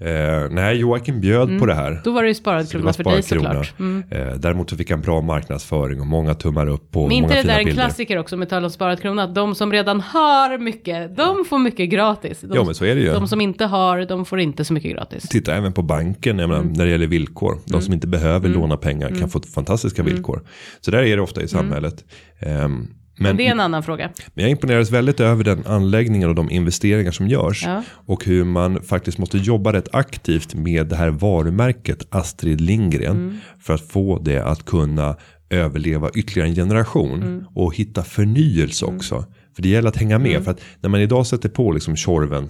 Eh, nej, Joakim bjöd på det här. Då var det ju sparad det krona för dig krona. såklart. Mm. Eh, däremot så fick han bra marknadsföring och många tummar upp på Men inte många det fina där en bilder. klassiker också med tal om sparad krona? De som redan har mycket, de får mycket gratis. De, Ja, men så är det ju. de som inte har, de får inte så mycket gratis. Titta även på banken jag menar, Mm. när det gäller villkor. De som inte behöver låna pengar kan få fantastiska Mm. villkor. Så där är det ofta i samhället. Ehm, men, det är en annan fråga. men jag imponeras väldigt över den anläggningen och de investeringar som görs. Ja. Och hur man faktiskt måste jobba rätt aktivt med det här varumärket Astrid Lindgren. Mm. För att få det att kunna överleva ytterligare en generation. Mm. Och hitta förnyelse också. För det gäller att hänga med. För att när man idag sätter på liksom Tjorven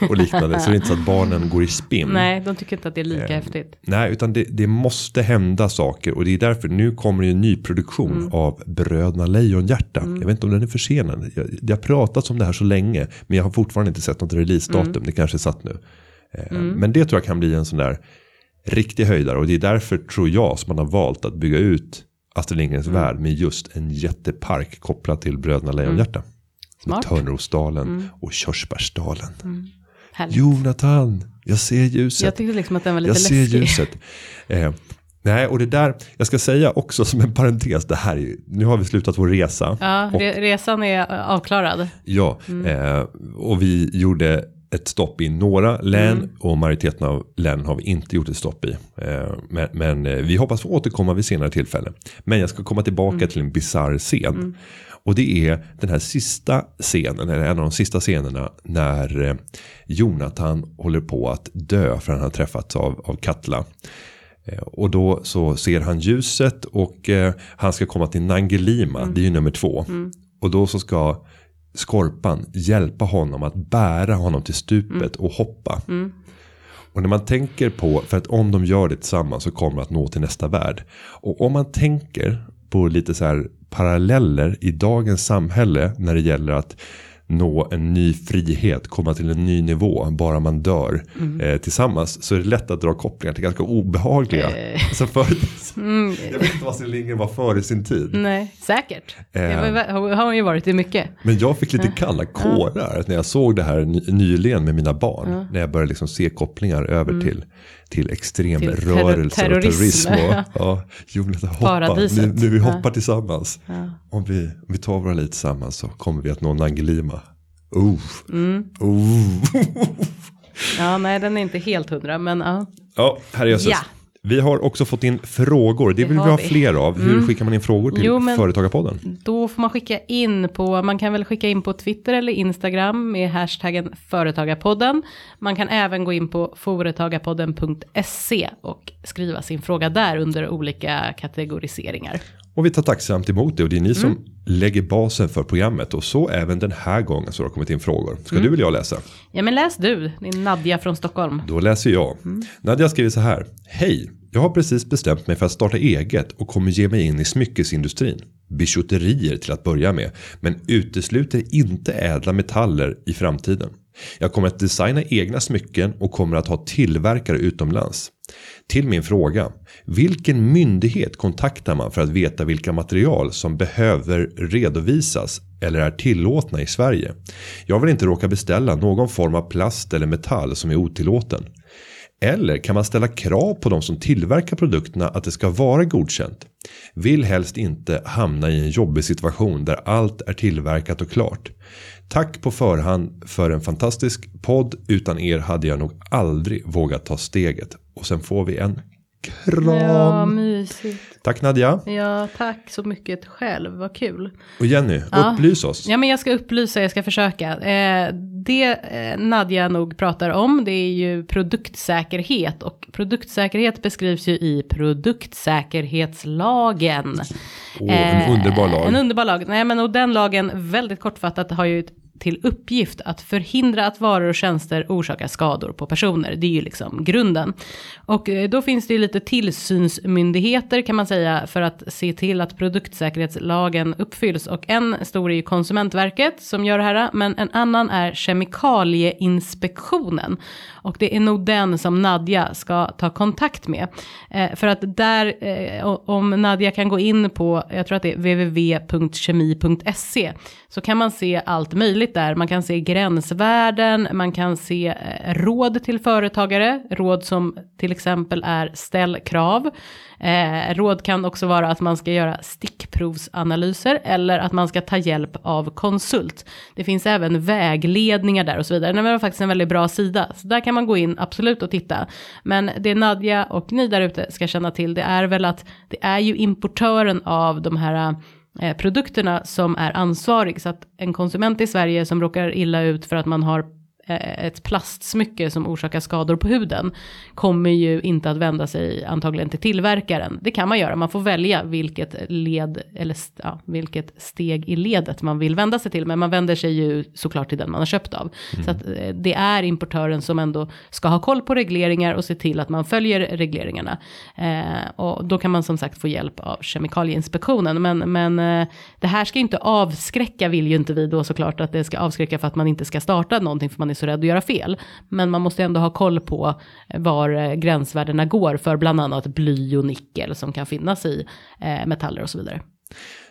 eh, och liknande. så är det inte så att barnen går i spinn. Mm. Nej, de tycker inte att det är lika Eh, häftigt. Nej, utan det, det måste hända saker och det är därför nu kommer det en ny produktion Mm. av Bröderna Lejonhjärta. Jag vet inte om den är försenad. Jag, det har pratats om det här så länge, men jag har fortfarande inte sett något releasedatum. Mm. Det kanske är satt nu. Eh, Men det tror jag kan bli en sån där riktig höjdare och det är därför tror jag som man har valt att bygga ut Astrid Lindgrens Mm. värld med just en jättepark kopplad till Bröderna Lejonhjärta. Med Smart. Mm. Törnrosdalen och Körsbärsdalen. Härligt. Jonathan, jag ser ljuset. Jag tyckte liksom att den var lite Jag ser läskig. ljuset. Eh, nej, och det där, jag ska säga också som en parentes, det här är nu har vi slutat vår resa. Ja, och, resan är eh, avklarad. ja, eh, och vi gjorde ett stopp i några län och majoriteten av länen har vi inte gjort ett stopp i. Eh, men men eh, vi hoppas få återkomma vid senare tillfälle. Men jag ska komma tillbaka till en bizarr scen. Och det är den här sista scenen, eller en av de sista scenerna när eh, Jonathan håller på att dö för han har träffats av, av Katla. Eh, Och då så ser han ljuset och eh, han ska komma till Nangelima, det är ju nummer två. Och då så ska Skorpan hjälpa honom att bära honom till stupet och hoppa. Och när man tänker på, för att om de gör det tillsammans så kommer de att nå till nästa värld. Och om man tänker på lite så här paralleller i dagens samhälle när det gäller att nå en ny frihet, komma till en ny nivå, bara man dör eh, tillsammans. Så är det lätt att dra kopplingar till ganska obehagliga. (laughs) Alltså för, Jag vet inte vad Astrid Lindgren var före sin tid. Nej, säkert. Det Eh. var, har hon ju varit i mycket. Men jag fick lite kalla kårar när jag såg det här ny- nyligen med mina barn. När jag började liksom se kopplingar över till, till extremrörelser terror- och terrorism. Och, (laughs) ja, Jonathan, hoppa. Nu, nu vi Ja. hoppar tillsammans. Om, vi, om vi tar våra liv tillsammans så kommer vi att nå Nangelima. Oh. Mm. Oh. (laughs) Ja, nej, den är inte helt hundra, men ja. ja, herre jösses. Ja. Vi har också fått in frågor. Det, Det vill vi ha vi. Mm. fler av. Hur skickar man in frågor till Jo, Företagarpodden? Då får man skicka in på, man kan väl skicka in på Twitter eller Instagram med hashtaggen Företagarpodden. Man kan även gå in på företagarpodden.se och skriva sin fråga där under olika kategoriseringar. Och vi tar tacksamt emot det och det är ni som Mm. lägger basen för programmet och så även den här gången så har det kommit in frågor. Ska Mm. du eller jag läsa? Ja men läs du, din Nadja från Stockholm. Då läser jag. Nadja skriver så här. Hej, jag har precis bestämt mig för att starta eget och kommer ge mig in i smyckesindustrin. Bijouterier till att börja med, men utesluter inte ädla metaller i framtiden. Jag kommer att designa egna smycken och kommer att ha tillverkare utomlands. Till min fråga. Vilken myndighet kontaktar man för att veta vilka material som behöver redovisas eller är tillåtna i Sverige? Jag vill inte råka beställa någon form av plast eller metall som är otillåten. Eller kan man ställa krav på de som tillverkar produkterna att det ska vara godkänt? Vill helst inte hamna i en jobbig situation där allt är tillverkat och klart. Tack på förhand för en fantastisk podd. Utan er hade jag nog aldrig vågat ta steget. Och sen får vi en kram. Ja, mysigt. Tack Nadja. Ja, tack så mycket själv. Vad kul. Och Jenny, Ja. upplys oss. Ja, men jag ska upplysa, jag ska försöka. Eh, det eh, Nadja nog pratar om, det är ju produktsäkerhet. Och produktsäkerhet beskrivs ju i produktsäkerhetslagen. Åh, en Eh, underbar lag. En underbar lag. Nej, men och den lagen, väldigt kortfattat, har ju till uppgift att förhindra att varor och tjänster orsakar skador på personer. Det är ju liksom grunden. Och eh, då finns det ju lite tillsynsmyndigheter kan man säga för att se till att produktsäkerhetslagen uppfylls. Och en stor är ju Konsumentverket som gör det här, men en annan är Kemikalieinspektionen. Och det är nog den som Nadja ska ta kontakt med. Eh, för att där, eh, om Nadja kan gå in på, jag tror att det är www.kemi.se, så kan man se allt möjligt där. Man kan se gränsvärden, man kan se eh, råd till företagare, råd som till exempel är ställ krav. Eh, råd kan också vara att man ska göra stickprovsanalyser eller att man ska ta hjälp av konsult. Det finns även vägledningar där och så vidare. Det var faktiskt en väldigt bra sida. Så där kan man gå in absolut och titta. Men det Nadja och ni där ute ska känna till det är väl att det är ju importören av de här eh, Eh, produkterna som är ansvarig. Så att en konsument i Sverige som råkar illa ut för att man har ett plastsmycke som orsakar skador på huden kommer ju inte att vända sig antagligen till tillverkaren. Det kan man göra, man får välja vilket led eller ja, vilket steg i ledet man vill vända sig till, men man vänder sig ju såklart till den man har köpt av. Så att eh, det är importören som ändå ska ha koll på regleringar och se till att man följer regleringarna. Eh, och då kan man som sagt få hjälp av Kemikalieinspektionen, men, men eh, det här ska inte avskräcka, vill ju inte vi då såklart att det ska avskräcka för att man inte ska starta någonting för man är så rädd att göra fel. Men man måste ändå ha koll på eh, var eh, gränsvärdena går för bland annat bly och nickel som kan finnas i eh, metaller och så vidare.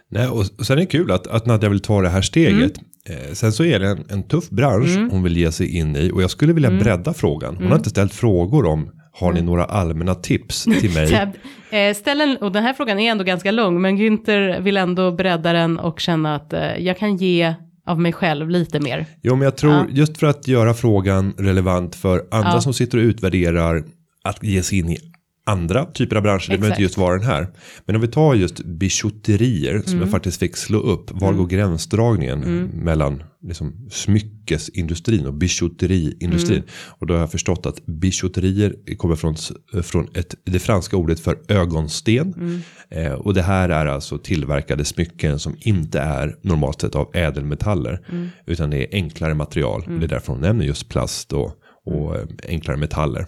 Nej, och sen är det kul att, att Nadja vill ta det här steget. Eh, sen så är det en, en tuff bransch hon vill ge sig in i. Och jag skulle vilja bredda frågan. Hon har inte ställt frågor om har ni några allmänna tips (laughs) till mig? Ställ en, och den här frågan är ändå ganska lång, men Günther vill ändå bredda den och känna att jag kan ge av mig själv lite mer. Jo, men jag tror Ja. just för att göra frågan relevant för andra Ja. som sitter och utvärderar att ge sig in i andra typer av branscher. Det behöver Exakt. inte just vara den här. Men om vi tar just bijouterier som Mm. jag faktiskt fick slå upp. Var går gränsdragningen mellan liksom, smyckesindustrin och bijouteriindustrin? Mm. Och då har jag förstått att bijouterier kommer från, från ett, det franska ordet för ögonsten. Mm. Eh, och det här är alltså tillverkade smycken som inte är normalt sett av ädelmetaller. Mm. Utan det är enklare material. Det är därför hon nämner just plast och, och eh, enklare metaller.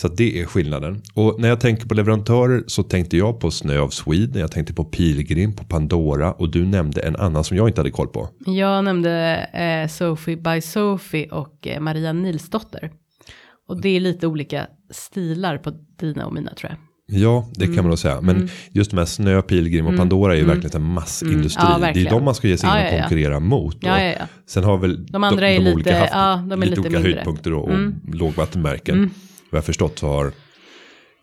Så det är skillnaden. Och när jag tänker på leverantörer så tänkte jag på Snö of Sweden. Jag tänkte på Pilgrim, på Pandora. Och du nämnde en annan som jag inte hade koll på. Jag nämnde eh, Sophie by Sophie och eh, Maria Nilsdotter. Och det är lite olika stilar på dina och mina tror jag. Ja, det Mm. kan man nog säga. Men just de här Snö, Pilgrim och Pandora är ju verkligen en massindustri. Mm. Ja, det är de man ska ge sig in Ja, och ja. konkurrera mot. Ja, ja, ja. Sen har väl De andra är lite- olika haft de är lite olika mindre. Mm. höjdpunkter och, och lågvattenmärken. Vad jag förstått så har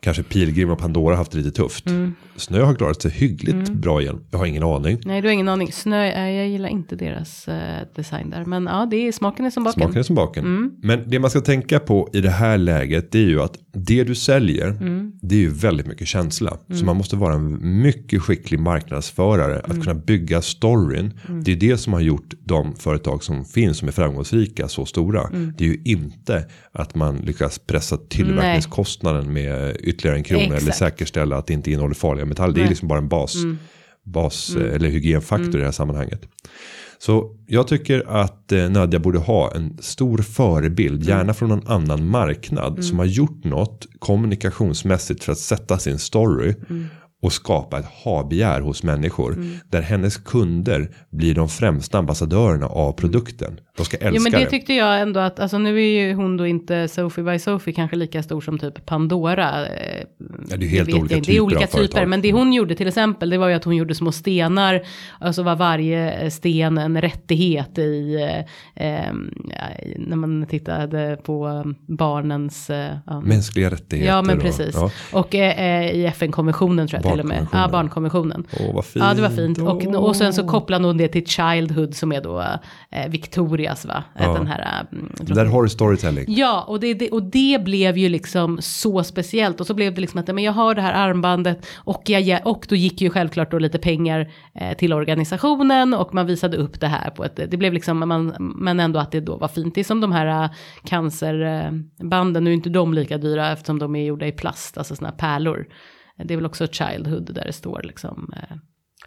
kanske Pilgrim och Pandora haft det lite tufft. Mm. Snö har klarat sig hyggligt bra igen. Jag har ingen aning. Nej, du har ingen aning. Snö, jag gillar inte deras eh, design där. Men ja, det är, smaken är som baken. Smaken är som baken. Mm. Men det man ska tänka på i det här läget det är ju att det du säljer Mm. det är ju väldigt mycket känsla. Så man måste vara en mycket skicklig marknadsförare Mm. att kunna bygga storyn. Det är det som har gjort de företag som finns som är framgångsrika så stora. Mm. Det är ju inte att man lyckas pressa tillverkningskostnaden med ytterligare en krona eller Exakt. säkerställa att det inte innehåller farliga metaller. Det är Nej. Mm. liksom bara en bas, bas eh, eller hygienfaktor i det här sammanhanget. Så jag tycker att eh, Nadja borde ha en stor förebild, gärna från någon annan marknad som har gjort något kommunikationsmässigt för att sätta sin story. Och skapa ett habegär hos människor. Mm. Där hennes kunder blir de främsta ambassadörerna av produkten. De ska älska Jo men det det. tyckte jag ändå att, alltså nu är ju hon då inte Sophie by Sophie kanske lika stor som typ Pandora. eh, Ja, det är helt olika inte. Det typer är olika typer, men det hon gjorde till exempel, det var ju att hon gjorde små stenar. Och så var varje sten en rättighet i, eh, eh, när man tittade på barnens... Eh, Mänskliga rättigheter. Ja men och- precis. Ja. Och eh, eh, i FN-konventionen tror jag till och med. Ja, barnkonventionen. Åh, vad fint. Ja, det var fint. Och, och sen så kopplade hon det till Childhood som är då eh, Victorias va? Eh, Ja. Den här. Mm, jag tror Där har du storytelling. Ja, och det, det, och det blev ju liksom så speciellt. Och så blev det liksom att men jag har det här armbandet och, jag, och då gick ju självklart då lite pengar eh, till organisationen och man visade upp det här på ett, det blev liksom, man, men ändå att det då var fint. Det är som de här eh, cancerbanden, nu är inte de lika dyra eftersom de är gjorda i plast, alltså sådana här pärlor. Det är väl också Childhood där det står liksom eh,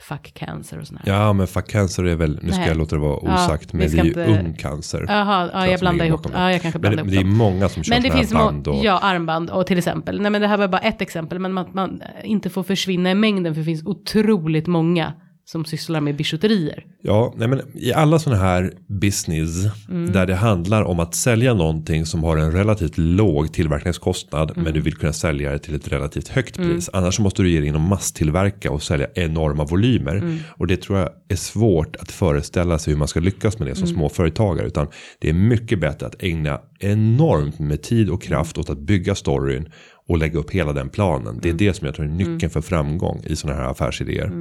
fuck cancer och sådana här. Ja men fuck cancer är väl, nu ska Nej. jag låta det vara Ja, osagt, vi men det är ju inte- ung cancer. Jaha, ja, jag blandar ihop. Ja, jag kanske blandar men, ihop men det är många som kör Men det finns band och, ja, armband och till exempel. Nej men det här var bara ett exempel. Men man, man inte får försvinna i mängden för det finns otroligt många som sysslar med bijouterier. Ja, nej men i alla sådana här business Mm. där det handlar om att sälja någonting som har en relativt låg tillverkningskostnad Mm. men du vill kunna sälja det till ett relativt högt pris. Annars måste du ge dig in och masstillverka och sälja enorma volymer. Mm. Och det tror jag är svårt att föreställa sig hur man ska lyckas med det Mm. som småföretagare. Utan det är mycket bättre att ägna enormt med tid och kraft åt att bygga storyn och lägga upp hela den planen. Det är det som jag tror är nyckeln för framgång i sådana här affärsidéer.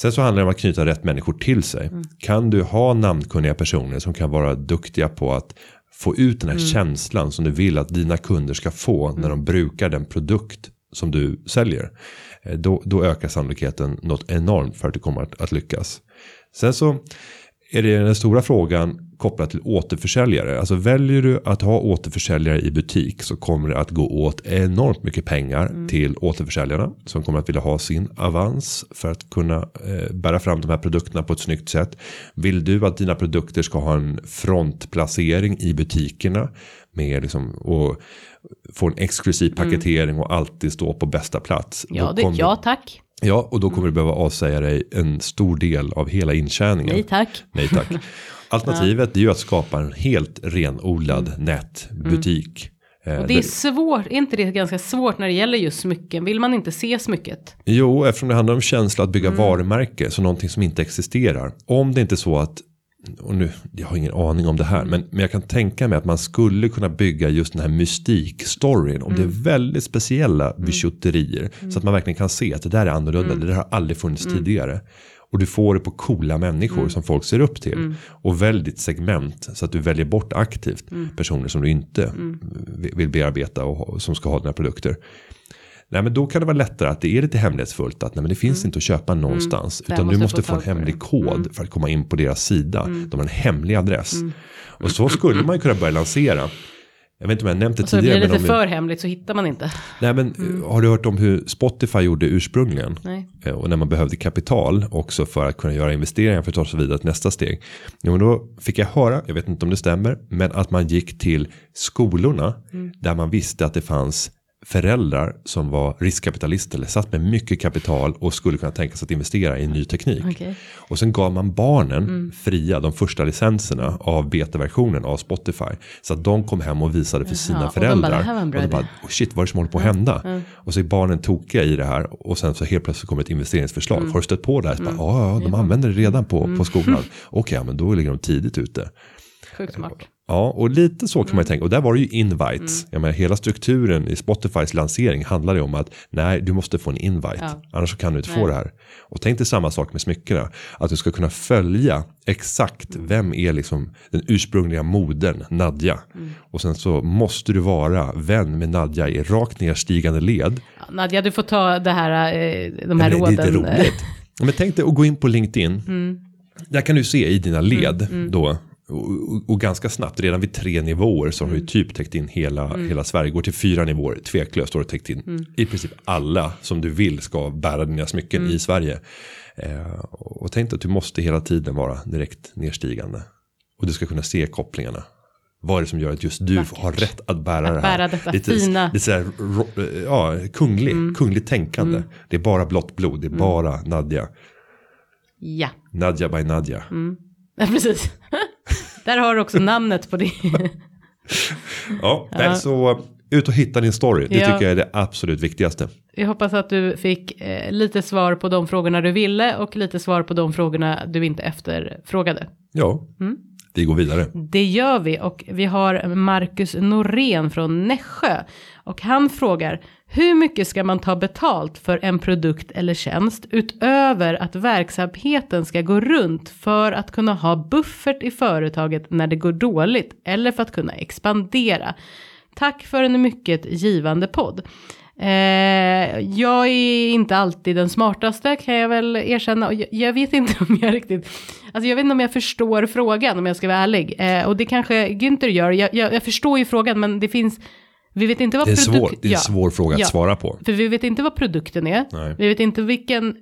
Sen så handlar det om att knyta rätt människor till sig. Kan du ha namnkunniga personer som kan vara duktiga på att få ut den här känslan som du vill att dina kunder ska få när de brukar den produkt som du säljer. eh, Då, då ökar sannolikheten något enormt för att du kommer att, att lyckas. Sen så är det den stora frågan kopplat till återförsäljare. Alltså väljer du att ha återförsäljare i butik så kommer det att gå åt enormt mycket pengar till återförsäljarna som kommer att vilja ha sin avans för att kunna eh, bära fram de här produkterna på ett snyggt sätt. Vill du att dina produkter ska ha en frontplacering i butikerna med liksom och få en exklusiv paketering och alltid stå på bästa plats. Ja, det, kommer- ja tack. Ja, och då kommer du behöva avsäga dig en stor del av hela intjäningen. Nej tack. Nej tack. (laughs) Alternativet är ju att skapa en helt renodlad nätbutik. Eh, Och det är svårt, är inte det ganska svårt när det gäller just smycken? Vill man inte se smycket? Jo, eftersom det handlar om känsla att bygga varumärke, så någonting som inte existerar. Om det inte är så att, och nu, jag har ingen aning om det här, men, men jag kan tänka mig att man skulle kunna bygga just den här mystikstoryn. Om det är väldigt speciella bijouterier, så att man verkligen kan se att det där är annorlunda, det där har aldrig funnits tidigare. Och du får det på coola människor som folk ser upp till. Och väldigt segment så att du väljer bort aktivt personer som du inte vill- bearbeta och som ska ha dina produkter. Nej men då kan det vara lättare att det är lite hemlighetsfullt att nej, men det finns inte att köpa någonstans. Där Utan måste du måste få en det. hemlig kod för att komma in på deras sida. De har en hemlig adress. Och så skulle man ju kunna börja lansera. Jag vet inte om jag nämnt det Så det blir tidigare. lite för hemligt så hittar man inte. nej, men, Har du hört om hur Spotify gjorde ursprungligen? Nej. Eh, Och när man behövde kapital också för att kunna göra investeringar för att ta sig vidare till nästa steg. Jo, men då fick jag höra, jag vet inte om det stämmer, men att man gick till skolorna där man visste att det fanns föräldrar som var riskkapitalister eller satt med mycket kapital och skulle kunna tänka sig att investera i ny teknik. Okej. Och sen gav man barnen Mm. fria de första licenserna av betaversionen av Spotify. Så att de kom hem och visade för sina och de bara, föräldrar. "Det här var en bra och de bara, idé." oh shit vad är det som håller på att hända? Och så är barnen tokiga i det här. Och sen så helt plötsligt kommer ett investeringsförslag. Mm. Har du stött på det här? Så bara, Ja, ja, de använder det redan på, på skolan. (laughs) Okej, ja, men då ligger de tidigt ute. Sjukt smart. Ja, och lite så kan Mm. man ju tänka. Och där var det ju invites. Jag menar, hela strukturen i Spotifys lansering handlar ju om att nej, du måste få en invite. Ja. Annars kan du inte få Nej. det här. Och tänk dig samma sak med smyckena. Att du ska kunna följa exakt vem är liksom den ursprungliga modern, Nadja. Mm. Och sen så måste du vara vän med Nadja i rakt nedstigande led. Ja, Nadja, du får ta det här, eh, de här Men råden. Det är lite roligt. (laughs) Men tänk dig att gå in på LinkedIn. Mm. Där kan du se i dina led då. Och, och, ganska snabbt, redan vid tre nivåer så har Mm. du typ täckt in hela, hela Sverige. Går till fyra nivåer, tveklöst har du täckt in Mm. i princip alla som du vill ska bära dina smycken Mm. i Sverige. Eh, och tänk att du måste hela tiden vara direkt nedstigande. Och du ska kunna se kopplingarna. Vad är det som gör att just du Vackert. har rätt att bära Att det här? bära detta lite, fina. Mm. Lite så här, ro- ja, kunglig, kungligt tänkande. Det är bara blått blod, det är bara Nadja. Ja, Nadja by Nadja. Mm. (laughs) ja precis. Där har du också (laughs) namnet på (laughs) det. Ja, nej, så ut och hitta din story. Det Ja. tycker jag är det absolut viktigaste. Jag hoppas att du fick eh, lite svar på de frågorna du ville och lite svar på de frågorna du inte efterfrågade. Ja, Mm. vi går vidare. Det gör vi och vi har Marcus Norén från Nässjö och han frågar hur mycket ska man ta betalt för en produkt eller tjänst utöver att verksamheten ska gå runt för att kunna ha buffert i företaget när det går dåligt eller för att kunna expandera. Tack för en mycket givande podd. Eh, jag är inte alltid den smartaste kan jag väl erkänna. Och jag, jag vet inte (laughs) om jag riktigt, alltså jag vet inte om jag förstår frågan om jag ska vara ärlig. Eh, och det kanske Günther gör, jag, jag, jag förstår ju frågan men det finns, vi vet inte vad Det är, svår, det är en ja. svår fråga att Ja. svara på. För vi vet inte vad produkten är, Nej. vi vet inte vilken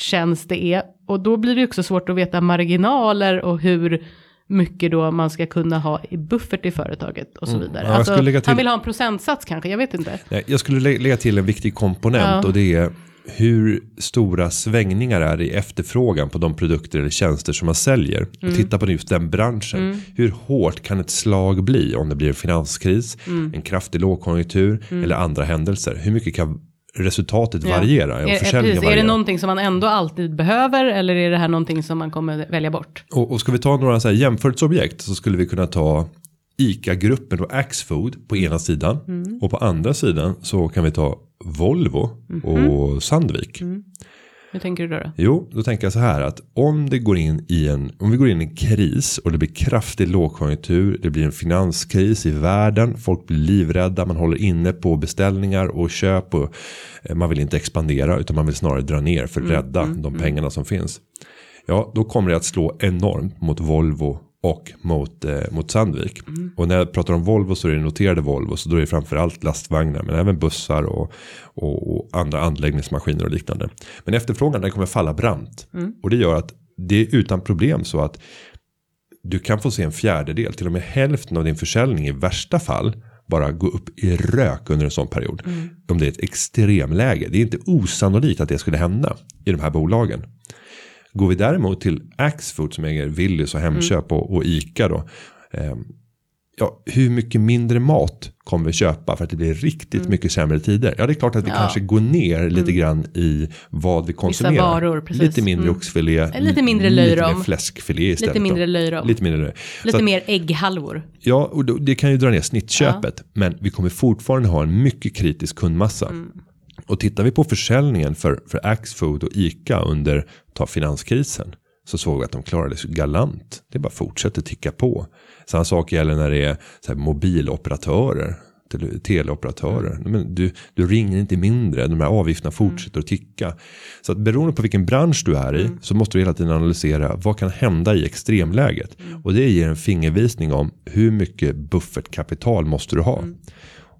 tjänst det är och då blir det också svårt att veta marginaler och hur mycket då man ska kunna ha i buffert i företaget och så vidare. Mm. Ja, jag alltså, till- Han vill ha en procentsats kanske, jag vet inte. Nej, jag skulle lä- lägga till en viktig komponent och det är hur stora svängningar är det i efterfrågan på de produkter eller tjänster som man säljer. Mm. Och titta på just den branschen. Hur hårt kan ett slag bli om det blir en finanskris, Mm. en kraftig lågkonjunktur eller andra händelser. Hur mycket kan resultatet Ja. variera? Är, Och är, försäljningen precis, är det någonting som man ändå alltid behöver eller är det här någonting som man kommer välja bort? Och, och ska vi ta några så här jämförelseobjekt så skulle vi kunna ta ICA-gruppen och Axfood på ena sidan. Mm. Och på andra sidan så kan vi ta Volvo Mhm. och Sandvik. Mm. Hur tänker du då? då? Jo, då tänker jag så här att om det går in i en, om vi går in i en kris och det blir kraftig lågkonjunktur, det blir en finanskris i världen, folk blir livrädda, man håller inne på beställningar och köp och eh, man vill inte expandera utan man vill snarare dra ner för att rädda de pengarna som finns. Ja, då kommer det att slå enormt mot Volvo och mot, eh, mot Sandvik. Och när jag pratar om Volvo så är det noterade Volvo så då är det framförallt lastvagnar men även bussar och, och, och andra anläggningsmaskiner och liknande. Men efterfrågan den kommer falla brant. Och det gör att det är utan problem så att du kan få se en fjärdedel, till och med hälften av din försäljning i värsta fall bara gå upp i rök under en sån period. Om det är ett extremläge. Det är inte osannolikt att det skulle hända i de här bolagen. Går vi däremot till Axfood som äger Willys och Hemköp och, och Ica då. ehm, ja, hur mycket mindre mat kommer vi köpa för att det blir riktigt mycket sämre tider? Ja, det är klart att vi Ja. kanske går ner lite grann i vad vi konsumerar. varor, precis. Lite mindre Mm. oxfilé. Lite mindre Lite löjrom. mer fläskfilé istället. Lite mindre löjrom. Lite mindre löjrom. Lite att- mer ägghalvor. Ja, och det kan ju dra ner snittköpet. Men vi kommer fortfarande ha en mycket kritisk kundmassa. Mm. Och tittar vi på försäljningen för, för Axfood och Ica under ta finanskrisen. Så såg vi att de klarade sig galant. Det bara fortsätter ticka på. Samma sak gäller när det är så mobiloperatörer. tele- Teleoperatörer. Men du, du ringer inte mindre. De här avgifterna fortsätter att ticka. Så att beroende på vilken bransch du är i. Så måste du hela tiden analysera. Vad kan hända i extremläget. Och det ger en fingervisning om hur mycket buffertkapital måste du ha.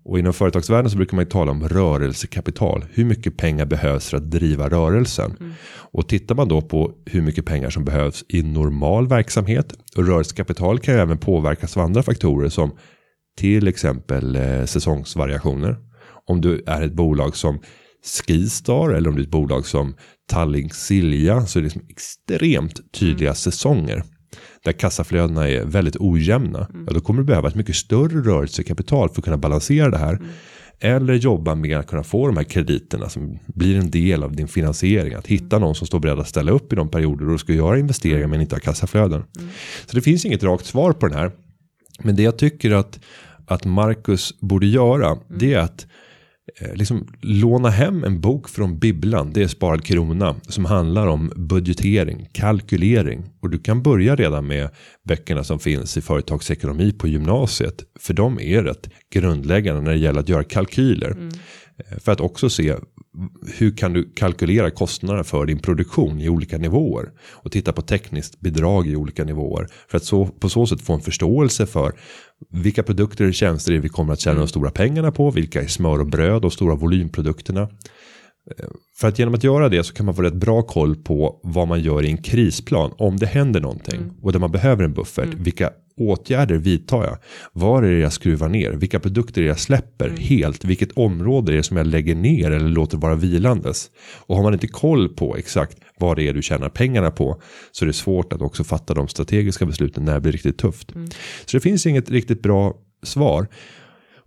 Och inom företagsvärlden så brukar man ju tala om rörelsekapital. Hur mycket pengar behövs för att driva rörelsen? Och tittar man då på hur mycket pengar som behövs i normal verksamhet. Och rörelsekapital kan ju även påverkas av andra faktorer som till exempel eh, säsongsvariationer. Om du är ett bolag som Skistar eller om du är ett bolag som Tallink Silja så är det liksom extremt tydliga säsonger. Där kassaflödena är väldigt ojämna. Ja, då kommer du behöva ett mycket större rörelsekapital för att kunna balansera det här. Eller jobba med att kunna få de här krediterna som blir en del av din finansiering. Att hitta någon som står beredd att ställa upp i de perioder då du ska göra investeringar men inte har kassaflöden. Så det finns inget rakt svar på den här. Men det jag tycker att, att Marcus borde göra. Det är att liksom låna hem en bok från bibblan. Det är sparad krona. Som handlar om budgetering, kalkylering. Och du kan börja redan med böckerna som finns i företagsekonomi på gymnasiet. För de är rätt grundläggande när det gäller att göra kalkyler. Eh, För att också se hur kan du kalkylera kostnaderna för din produktion i olika nivåer. Och titta på tekniskt bidrag i olika nivåer. För att så, på så sätt få en förståelse för vilka produkter och tjänster är vi kommer att tjäna de stora pengarna på. Vilka är smör och bröd och stora volymprodukterna. För att genom att göra det så kan man få rätt bra koll på vad man gör i en krisplan om det händer någonting och där man behöver en buffert. Vilka åtgärder vidtar jag? Var är det jag skruvar ner? Vilka produkter är det jag släpper helt? Vilket område är det som jag lägger ner eller låter vara vilandes? Och har man inte koll på exakt vad det är du tjänar pengarna på så är det svårt att också fatta de strategiska besluten när det blir riktigt tufft. Så det finns inget riktigt bra svar.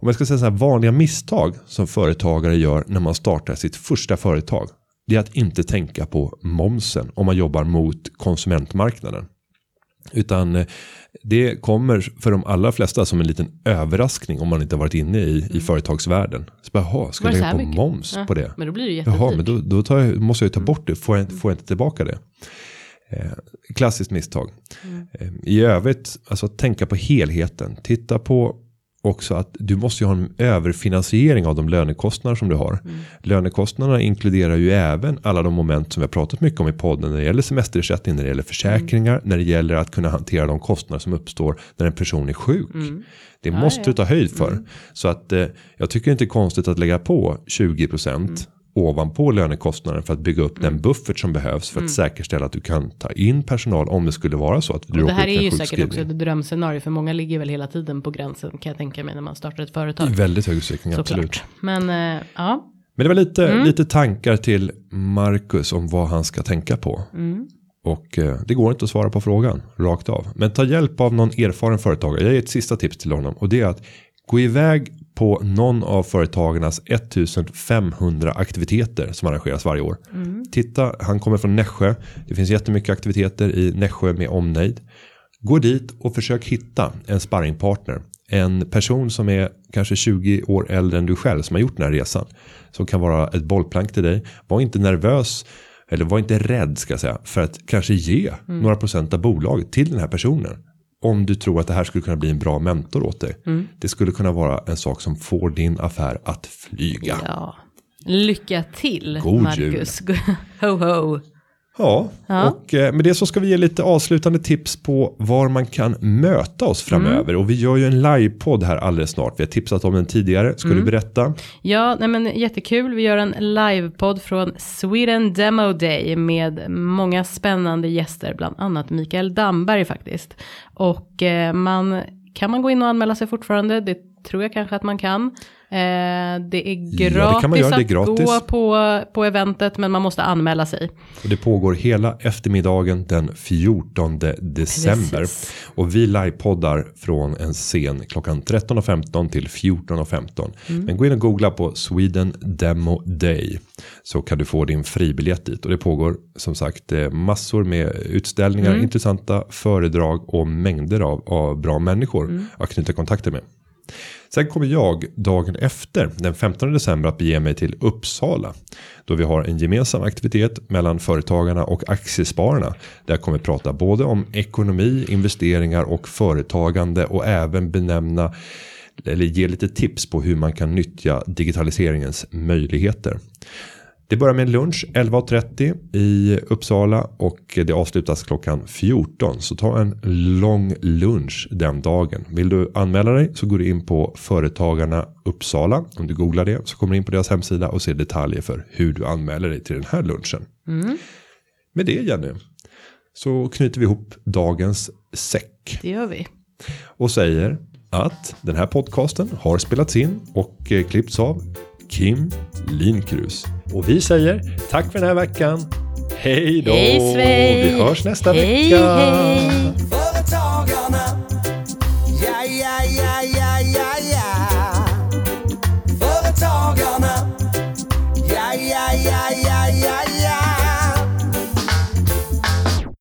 Om jag ska säga så här vanliga misstag som företagare gör när man startar sitt första företag. Det är att inte tänka på momsen om man jobbar mot konsumentmarknaden. Utan eh, det kommer för de allra flesta som en liten överraskning om man inte varit inne i, i företagsvärlden. Så bara, jaha, ska jag lägga på mycket? moms Ja, på det? Men då blir det jättedyrt. Jaha, men då, då tar jag, måste jag ju ta bort det. Får jag, får jag inte tillbaka det? Eh, klassiskt misstag. Eh, I övrigt, alltså tänka på helheten. Titta på också att du måste ju ha en överfinansiering av de lönekostnader som du har. Lönekostnaderna inkluderar ju även alla de moment som vi har pratat mycket om i podden när det gäller semesterersättning, när det gäller försäkringar, när det gäller att kunna hantera de kostnader som uppstår när en person är sjuk. Det måste ja. du ta höjd för. Så att eh, jag tycker inte det är konstigt att lägga på 20% ovanpå lönekostnaden för att bygga upp den buffert som behövs för att säkerställa att du kan ta in personal om det skulle vara så att du Och det här är ju säkert också ett drömscenario för många ligger väl hela tiden på gränsen kan jag tänka mig när man startar ett företag. I väldigt hög utsträckning, absolut. Såklart. Men eh, ja, Men det var lite, Mm. lite tankar till Marcus om vad han ska tänka på. Mm. Och eh, det går inte att svara på frågan rakt av. Men ta hjälp av någon erfaren företagare. Jag ger ett sista tips till honom. Och det är att gå iväg på någon av företagarnas 1500 aktiviteter som arrangeras varje år. Titta, han kommer från Nässjö. Det finns jättemycket aktiviteter i Nässjö med omnejd. Gå dit och försök hitta en sparringpartner. En person som är kanske 20 år äldre än du själv som har gjort den här resan. Som kan vara ett bollplank till dig. Var inte nervös. Eller var inte rädd ska jag säga. För att kanske ge några procent av bolaget till den här personen. Om du tror att det här skulle kunna bli en bra mentor åt dig. Det skulle kunna vara en sak som får din affär att flyga. ja. Lycka till God Marcus. (laughs) ho ho. Ja, Ja. och eh, med det så ska vi ge lite avslutande tips på var man kan möta oss framöver. Och vi gör ju en livepodd här alldeles snart. Vi har tipsat om den tidigare. Ska du berätta? Ja, nej men jättekul. Vi gör en livepodd från Sweden Demo Day med många spännande gäster, bland annat Mikael Damberg faktiskt. Och eh, man kan man gå in och anmäla sig fortfarande. Det tror jag kanske att man kan. Eh, det är Ja, gratis det kan man göra. Det är att gratis. gå på, på eventet, men man måste anmäla sig. Och det pågår hela eftermiddagen den 14 december. Precis. Och vi livepoddar från en scen klockan 13.15 till 14.15. Mm. Men gå in och googla på Sweden Demo Day. Så kan du få din fribiljett dit. Och det pågår som sagt eh, massor med utställningar, Mm. intressanta föredrag och mängder av, av bra människor Mm. att knyta kontakter med. Sen kommer jag dagen efter den 15 december att bege mig till Uppsala. Då vi har en gemensam aktivitet mellan företagarna och aktiespararna. Där jag kommer prata både om ekonomi, investeringar och företagande och även benämna eller ge lite tips på hur man kan nyttja digitaliseringens möjligheter. Det börjar med en lunch 11.30 i Uppsala och det avslutas klockan 14. Så ta en lång lunch den dagen. Vill du anmäla dig så går du in på Företagarna Uppsala. Om du googlar det så kommer du in på deras hemsida och ser detaljer för hur du anmäler dig till den här lunchen. Med det Jenny så knyter vi ihop dagens säck Det gör vi. och säger att den här podcasten har spelats in och eh, klippts av Kim Linkrus. Och vi säger tack för den här veckan. Hej då! Hej svej! Vi hörs nästa Hej, vecka. hej.